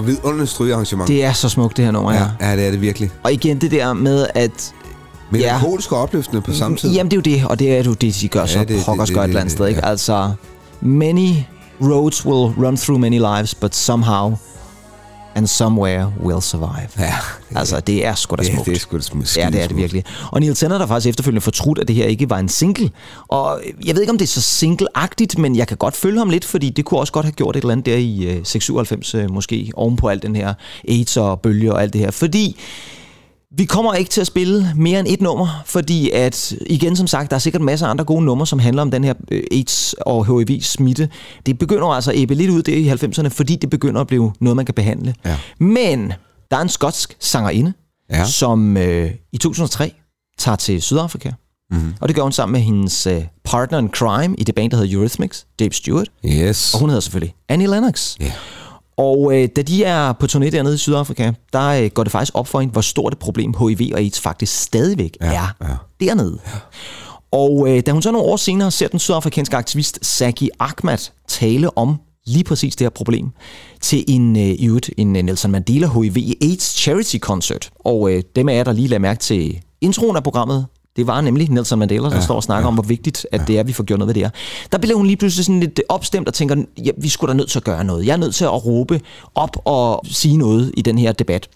Speaker 3: Og vidunderligt strygearrangement.
Speaker 2: Det er så smukt, det her nummer, ja.
Speaker 3: ja, ja, det er det virkelig.
Speaker 2: Og igen det der med, at
Speaker 3: Melankolsk og opløftende på samme tid.
Speaker 2: Jamen det er jo det, og det er jo det, de gør så
Speaker 3: Ja,
Speaker 2: ja,
Speaker 3: det-
Speaker 2: pokkers godt et eller andet
Speaker 3: det-
Speaker 2: sted, ikke?
Speaker 3: ja.
Speaker 2: Altså, many roads will run through many lives, but somehow and somewhere will survive.
Speaker 3: Ja,
Speaker 2: Altså, det er sgu da
Speaker 3: det,
Speaker 2: smukt.
Speaker 3: det er sgu da smukt.
Speaker 2: Ja, det er det virkelig. Og Neil Tennant har faktisk efterfølgende fortrudt, at det her ikke var en single. Og jeg ved ikke, om det er så single-agtigt, men jeg kan godt følge ham lidt, fordi det kunne også godt have gjort et eller andet der i øh, 96 øh, måske, ovenpå alt den her AIDS og bølge og alt det her. Fordi vi kommer ikke til at spille mere end et nummer, fordi at, igen som sagt, der er sikkert masser af andre gode numre, som handler om den her øh, AIDS og HIV-smitte. Det begynder altså at æbbe lidt ud der i 90'erne, fordi det begynder at blive noget, man kan behandle.
Speaker 3: Ja.
Speaker 2: Men der er en skotsk sangerinde,
Speaker 3: Ja.
Speaker 2: som øh, i 2003 tager til Sydafrika. Mm-hmm. Og det gør hun sammen med hendes øh, partner in crime i det band, der hedder Eurythmics, Dave Stewart.
Speaker 3: Yes.
Speaker 2: Og hun hedder selvfølgelig Annie Lennox.
Speaker 3: Ja.
Speaker 2: Og øh, da de er på turné dernede i Sydafrika, der øh, går det faktisk op for hende, hvor stort et problem HIV og AIDS faktisk stadigvæk ja, er
Speaker 3: ja.
Speaker 2: dernede. Ja. Og øh, da hun så nogle år senere ser den sydafrikanske aktivist Saki Ahmad tale om lige præcis det her problem til en, øh, i øvrigt, en øh, Nelson Mandela HIV AIDS Charity Concert. Og øh, dem af jer, der lige lader mærke til introen af programmet, det var nemlig Nelson Mandela, der ja, står og snakker ja, om, hvor vigtigt at ja. det er, at vi får gjort noget ved det her. Der blev hun lige pludselig sådan lidt opstemt og tænker, ja, vi skulle da nødt til at gøre noget. Jeg er nødt til at råbe op og sige noget i den her debat.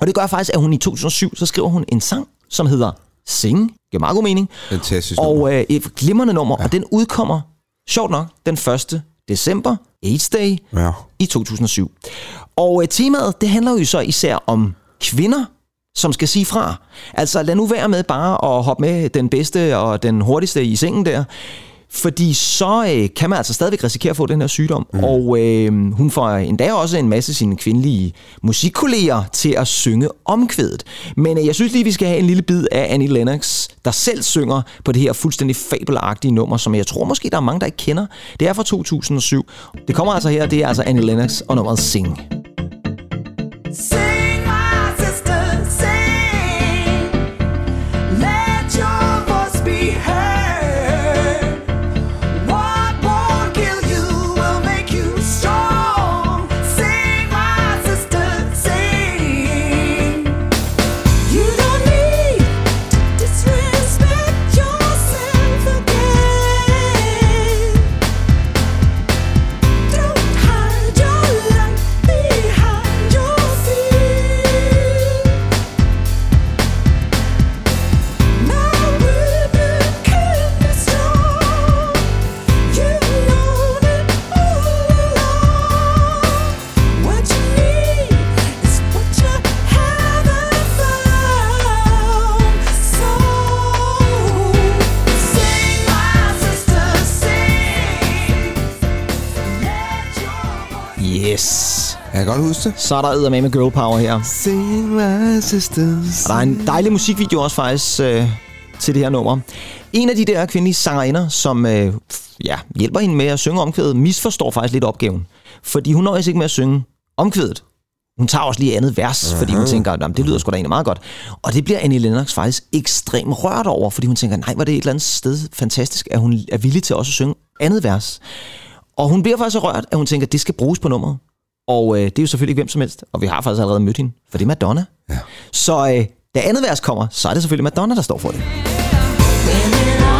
Speaker 2: Og det gør faktisk, at hun i 2007, så skriver hun en sang, som hedder Sing. Giver meget god mening.
Speaker 3: Fantastisk nummer.
Speaker 2: Og øh, et glimrende nummer, ja. og den udkommer, sjovt nok, den 1. december, AIDS Day,
Speaker 3: Ja.
Speaker 2: i 2007. Og øh, temaet, det handler jo så især om kvinder, som skal sige fra. Altså lad nu være med bare at hoppe med den bedste og den hurtigste i sengen der. Fordi så øh, kan man altså stadigvæk risikere at få den her sygdom. Mm. Og øh, hun får endda også en masse sine kvindelige musikkolleger til at synge omkvædet. Men øh, jeg synes lige, vi skal have en lille bid af Annie Lennox, der selv synger på det her fuldstændig fabelagtige nummer, som jeg tror måske, der er mange, der ikke kender. Det er fra 2007. Det kommer altså her, det er altså Annie Lennox og nummeret Sing.
Speaker 7: Sing,
Speaker 3: jeg kan godt huske det.
Speaker 2: Så er der med girl power her.
Speaker 3: Sing my sisters.
Speaker 2: Og der er en dejlig musikvideo også faktisk øh, til det her nummer. En af de der kvindelige sangerinder, som øh, ja, hjælper hende med at synge omkvædet, misforstår faktisk lidt opgaven. Fordi hun nøjes ikke med at synge omkvædet. Hun tager også lige andet vers, fordi hun tænker, at det lyder sgu da egentlig meget godt. Og det bliver Annie Lennox faktisk ekstremt rørt over, fordi hun tænker, nej, var det et eller andet sted fantastisk, at hun er villig til også at synge andet vers. Og hun bliver faktisk så rørt, at hun tænker, at det skal bruges på nummeret. Og øh, det er jo selvfølgelig ikke hvem som helst, og vi har faktisk allerede mødt hende, for det er Madonna.
Speaker 3: Ja.
Speaker 2: Så øh, da andet vers kommer, så er det selvfølgelig Madonna, der står for det.
Speaker 6: Mothers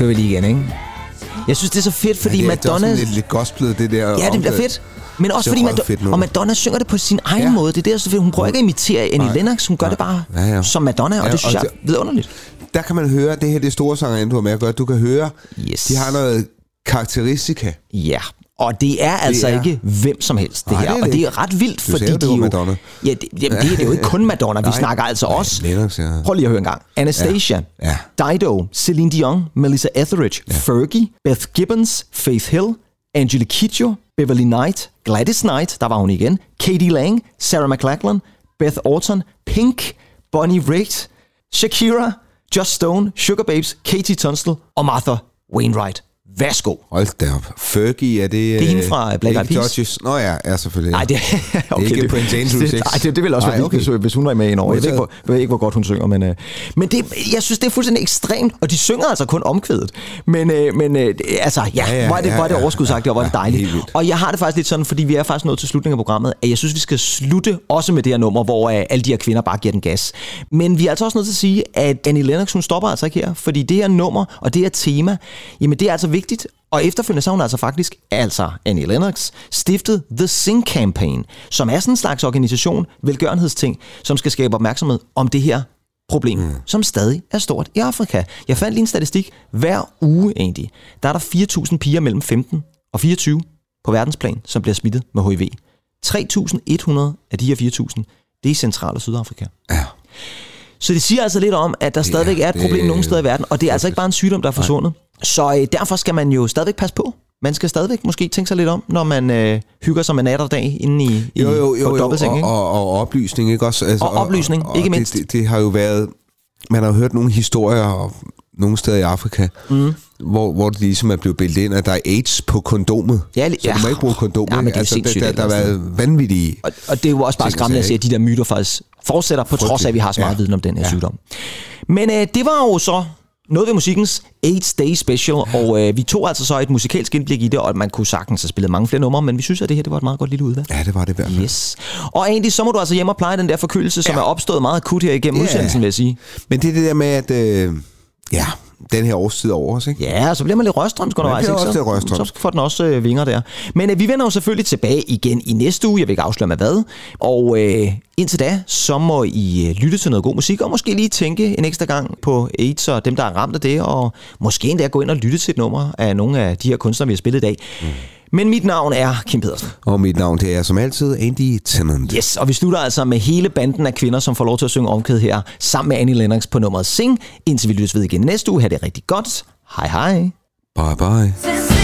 Speaker 2: kører vi lige igen, ikke? Jeg synes, det er så fedt, fordi
Speaker 3: ja, det er,
Speaker 2: Madonna...
Speaker 3: Det er lidt, lidt gospelet, det der.
Speaker 2: Ja, det bliver fedt. Men også fordi Madonna,
Speaker 3: fedt
Speaker 2: og Madonna synger det på sin egen
Speaker 3: Ja.
Speaker 2: måde. Det er jeg synes, hun prøver ikke at imitere Annie
Speaker 3: Nej.
Speaker 2: Lennox. Hun gør
Speaker 3: Nej.
Speaker 2: det bare
Speaker 3: Ja, ja.
Speaker 2: som Madonna, og
Speaker 3: Ja,
Speaker 2: det synes
Speaker 3: og
Speaker 2: jeg er vidunderligt.
Speaker 3: Der kan man høre, det her det store sanger, du har med at gøre. Du kan høre,
Speaker 2: Yes.
Speaker 3: de har noget karakteristika.
Speaker 2: Ja, og det er altså
Speaker 3: er-
Speaker 2: ikke hvem som helst, det
Speaker 3: Nej,
Speaker 2: her.
Speaker 3: det
Speaker 2: og
Speaker 3: det
Speaker 2: det er ret vildt,
Speaker 3: Du
Speaker 2: fordi
Speaker 3: sagde jo, det
Speaker 2: de jo...
Speaker 3: Madonna.
Speaker 2: Ja, det, jamen, det, det er jo ikke kun Madonna. Vi (laughs)
Speaker 3: Nej.
Speaker 2: snakker altså også...
Speaker 3: Lennox, ja.
Speaker 2: Prøv lige at høre en gang. Anastasia,
Speaker 3: Ja.
Speaker 2: Dido, Celine Dion, Melissa Etheridge, Fergie, Beth Gibbons, Faith Hill, Angela Kidjo, Beverly Knight, Gladys Knight, der var hun igen, Katie Lang, Sarah McLachlan, Beth Orton, Pink, Bonnie Raitt, Shakira, Just Stone, Sugar Babes, Katie Tunstall og Martha Wainwright. Værsgo.
Speaker 3: Hold da op. Fergie, er det...
Speaker 2: Det er hende fra Black Eyed Peas.
Speaker 3: Nå ja, ja selvfølgelig.
Speaker 2: Nej, det, (laughs) okay,
Speaker 3: ikke Prince Andrews,
Speaker 2: det,
Speaker 3: ikke?
Speaker 2: Nej, det, det vil også være
Speaker 3: Nej,
Speaker 2: vildt,
Speaker 3: okay.
Speaker 2: hvis, hvis hun er med ind over. Jeg ved, ikke, hvor, ved ikke, hvor godt hun synger, men, øh, men det, jeg synes, det er fuldstændig ekstremt, og de synger altså kun omkvædet. Men, øh, men øh, det- altså, ja,
Speaker 3: Ja, ja,
Speaker 2: hvor er det,
Speaker 3: ja,
Speaker 2: er det
Speaker 3: ja,
Speaker 2: overskudsagtigt, og hvor er det
Speaker 3: ja,
Speaker 2: dejligt.
Speaker 3: vildt.
Speaker 2: Og jeg har det faktisk lidt sådan, fordi vi er faktisk nået til slutningen af programmet, at jeg synes, vi skal slutte også med det her nummer, hvor øh, alle de her kvinder bare giver den gas. Men vi er altså også nødt til at sige, at Annie Lennox, hun stopper altså ikke her, fordi det her nummer og det her tema, jamen det er altså vigtigt, og efterfølgende så har hun altså faktisk, altså Annie Lennox, stiftet The Sing Campaign, som er sådan en slags organisation, velgørenhedsting, som skal skabe opmærksomhed om det her problem, mm. som stadig er stort i Afrika. Jeg fandt lige en statistik. Hver uge egentlig, der er der 4.000 piger mellem 15 og 24 på verdensplan, som bliver smittet med HIV. 3.100 af de her 4.000, det er i Central- og Sydafrika.
Speaker 3: Ja.
Speaker 2: Så det siger altså lidt om, at der stadigvæk er et
Speaker 3: det-
Speaker 2: problem nogle steder i verden, og det er altså ikke bare en sygdom, der er forsvundet. Så øh, derfor skal man jo stadigvæk passe på. Man skal stadigvæk måske tænke sig lidt om, når man øh, hygger sig med nat og dag inde i, i
Speaker 3: Jo, jo, jo,
Speaker 2: på
Speaker 3: jo. Og,
Speaker 2: ikke?
Speaker 3: og, og oplysning, ikke også? Altså,
Speaker 2: Og oplysning, ikke mindst.
Speaker 3: Det, det, det har jo været... Man har jo hørt nogle historier og nogle steder i Afrika, mm. hvor, hvor det ligesom er blevet bildet ind, at der er AIDS på kondomet.
Speaker 2: Ja, li-
Speaker 3: så du må
Speaker 2: ja.
Speaker 3: ikke bruge kondom.
Speaker 2: Ja, men det er
Speaker 3: altså,
Speaker 2: sindssygt,
Speaker 3: der, der, der har
Speaker 2: altså.
Speaker 3: været vanvittige...
Speaker 2: Og, og det er jo også bare
Speaker 3: og
Speaker 2: skræmmende at se, at de der myter faktisk fortsætter, på trods af, at vi har så meget
Speaker 3: Ja.
Speaker 2: viden om den her
Speaker 3: Ja.
Speaker 2: sygdom. Men øh, det var jo så noget ved musikkens 8 Day Special, og øh, vi tog altså så et musikalsk indblik i det, og man kunne sagtens have spillet mange flere numre, men vi synes, at det her det var et meget godt lille udvalg.
Speaker 3: Ja, det var det i hvert fald.
Speaker 2: Yes. Og egentlig, så må du altså hjem og pleje den der forkølelse, som
Speaker 3: Ja.
Speaker 2: er opstået meget akut her igennem
Speaker 3: Ja.
Speaker 2: udsendelsen, vil jeg sige.
Speaker 3: Men det er det der med, at... Øh, ja, den her årstid er over os, ikke?
Speaker 2: Ja, så bliver man lidt røstrømsk undervejs, ikke?
Speaker 3: også
Speaker 2: Så,
Speaker 3: lidt
Speaker 2: så får den også øh, vinger der. Men øh, vi vender jo selvfølgelig tilbage igen i næste uge. Jeg vil ikke afsløre med hvad. Og øh, indtil da, så må I øh, lytte til noget god musik, og måske lige tænke en ekstra gang på AIDS og dem, der er ramt af det, og måske endda gå ind og lytte til et nummer af nogle af de her kunstnere, vi har spillet i dag. Mm. Men mit navn er Kim Pedersen.
Speaker 3: Og mit navn, det er som altid Andy Tennant.
Speaker 2: Yes, og vi slutter altså med hele banden af kvinder, som får lov til at synge omkædet her, sammen med Annie Lennox på nummeret Sing. Indtil vi lyttes ved igen næste uge. Ha' det rigtig godt. Hej hej.
Speaker 3: Bye bye.